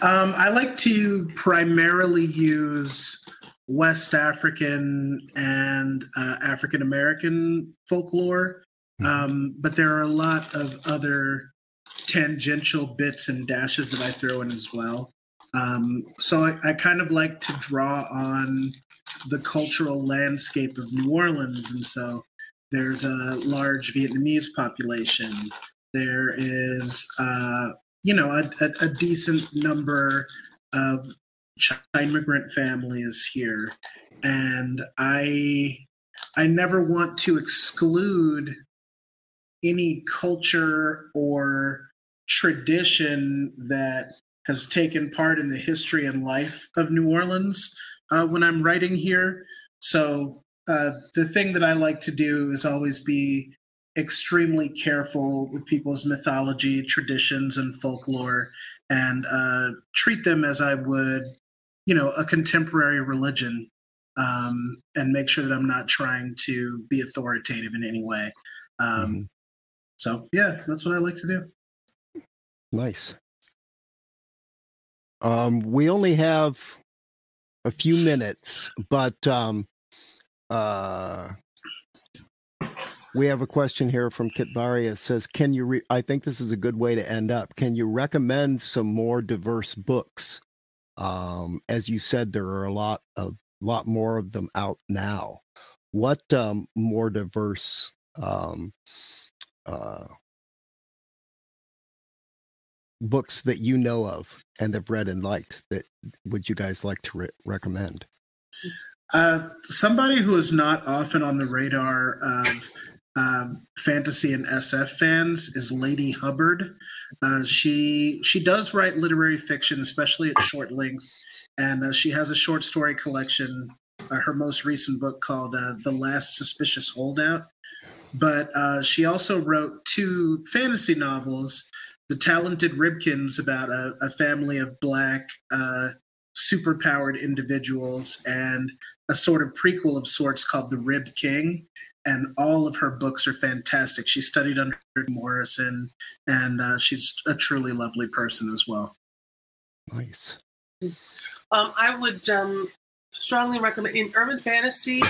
Um, I like to primarily use West African and uh, African American folklore, um, but there are a lot of other tangential bits and dashes that I throw in as well. Um, so I, I kind of like to draw on the cultural landscape of New Orleans, and so there's a large Vietnamese population. There is uh, you know a, a, a decent number of immigrant families here. And i i never want to exclude any culture or tradition that has taken part in the history and life of new orleans uh, when i'm writing here. So uh, the thing that i like to do is always be extremely careful with people's mythology, traditions, and folklore, and uh, treat them as I would, you know, a contemporary religion, um, and make sure that I'm not trying to be authoritative in any way. Um, Mhm. So, yeah, that's what I like to do. Nice. Um, we only have a few minutes, but um, uh, we have a question here from Kit Varia. Says, "Can you? Re- I think this is a good way to end up. Can you recommend some more diverse books? Um, as you said, there are a lot of lot more of them out now. What um, more diverse um, uh, books that you know of and have read and liked that would you guys like to re- recommend? Uh, somebody who is not often on the radar of um, fantasy and SF fans is Ladee Hubbard. Uh, she she does write literary fiction, especially at short length, and uh, she has a short story collection. Uh, her most recent book called uh, "The Last Suspicious Holdout." But uh, she also wrote two fantasy novels, "The Talented Ribkins," about a, a family of black uh, superpowered individuals, and a sort of prequel of sorts called The Rib King. And all of her books are fantastic. She studied under Morrison, and uh, she's a truly lovely person as well. Nice. Um, I would um, strongly recommend in urban fantasy.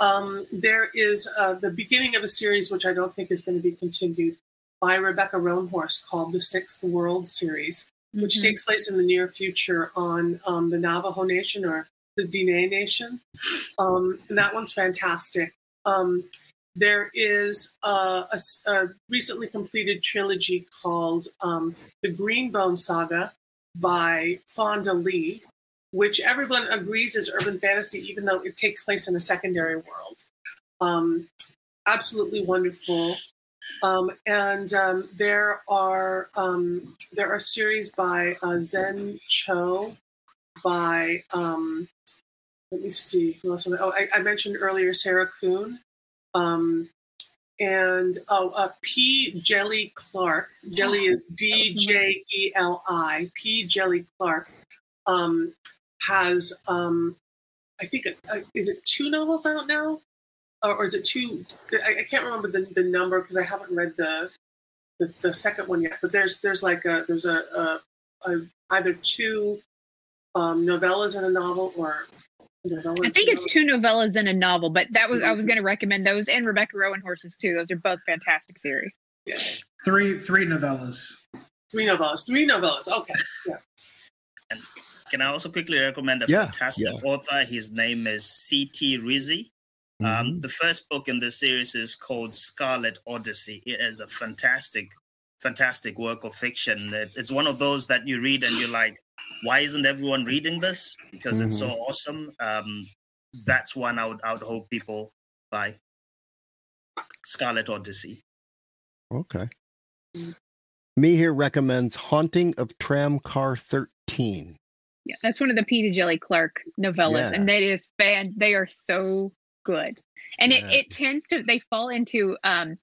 Um, there is uh, the beginning of a series which I don't think is going to be continued by Rebecca Roanhorse called the Sixth World series, which Mhm. takes place in the near future on um, the Navajo Nation or the Diné Nation. Um, and that one's fantastic. Um, there is a a, a recently completed trilogy called um, The Greenbone Saga by Fonda Lee, which everyone agrees is urban fantasy, even though it takes place in a secondary world. Um, absolutely wonderful. Um, and um, there are um, there are series by uh, Zen Cho, by um, let me see Oh, I, I mentioned earlier Sarah Kuhn, um, and oh uh, P. Djèlí Clark. Djèlí is D J E L I. P. Djèlí Clark um, has um, I think uh, is it two novels out now, or, or is it two? I, I can't remember the, the number because I haven't read the, the the second one yet. But there's there's like a there's a, a, a either two um, novellas in a novel or a novella I think it's two novellas and a novel, but that was I was going to recommend those and Rebecca Roanhorse's too. Those are both fantastic series. Yeah. Three three novellas. Three novellas. Three novellas. Okay. Yeah. And Can I also quickly recommend a Yeah, fantastic yeah. author? His name is C.T. Rwizi. Um, Mhm. the first book in the series is called Scarlet Odyssey. It is a fantastic, fantastic work of fiction. It's, it's one of those that you read and you're like, why isn't everyone reading this? Because it's so awesome. Um, that's one I would, I would hope people buy. Scarlet Odyssey. Okay. Mihir recommends Haunting of Tram Car 13. Yeah, that's one of the Peter Djèlí Clark novellas, Yeah. and that is fan. They are so good, and it, it tends to they fall into um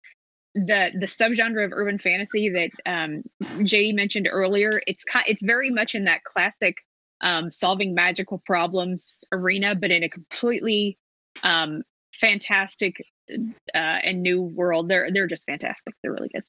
the the subgenre of urban fantasy that um Jadie mentioned earlier. It's it's very much in that classic um solving magical problems arena, but in a completely um fantastic uh and new world. They're they're just fantastic. They're really good.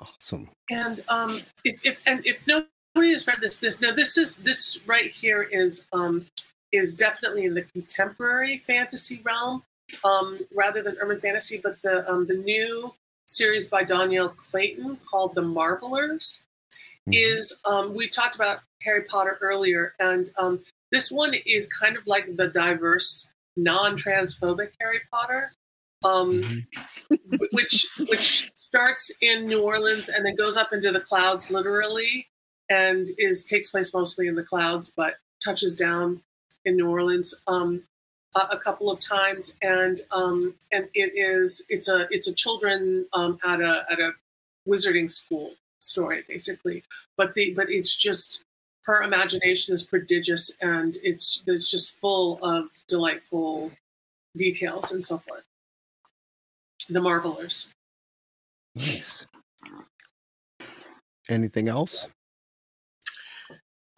Awesome. And um, if, if and if nobody has read this, this now this is this right here is um, is definitely in the contemporary fantasy realm um, rather than urban fantasy. But the um, the new series by Dhonielle Clayton called The Marvelers Mhm. is um, we talked about Harry Potter earlier, and um, this one is kind of like the diverse, non-transphobic Harry Potter. Um, Mhm. which which starts in New Orleans and then goes up into the clouds literally and is takes place mostly in the clouds but touches down in New Orleans um, a, a couple of times and um, and it is it's a it's a children um, at a at a wizarding school story basically but the but it's just her imagination is prodigious and it's it's just full of delightful details and so forth the marvelers Nice. Anything else?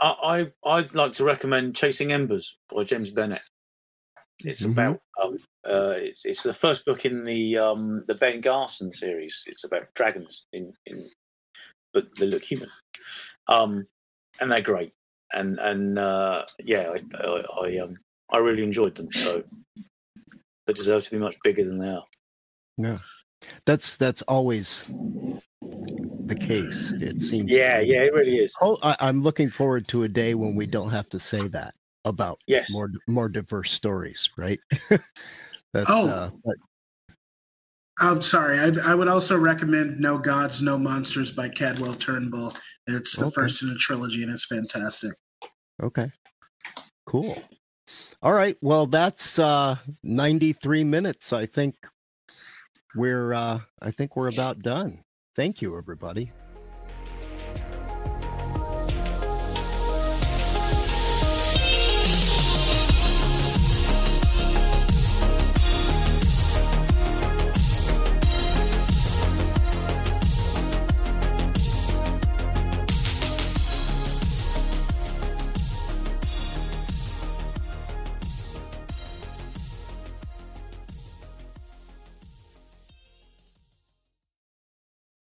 I, I I'd like to recommend Chasing Embers by James Bennett. It's Mhm. about um, uh, it's it's the first book in the um, the Ben Garston series. It's about dragons in in but they look human, um, and they're great. And and uh, yeah, I, I, I um I really enjoyed them. So they deserve to be much bigger than they are. No. That's that's always the case. It seems. Yeah, yeah, it really is. Oh, I, I'm looking forward to a day when we don't have to say that about Yes. more more diverse stories, right? That's Oh. uh, but- I'm sorry. I, I would also recommend No Gods, No Monsters by Cadwell Turnbull. It's the Okay. first in a trilogy and it's fantastic. okay. Cool. All right. Well, that's uh 93 minutes. I think we're uh I think we're about done. Thank you everybody.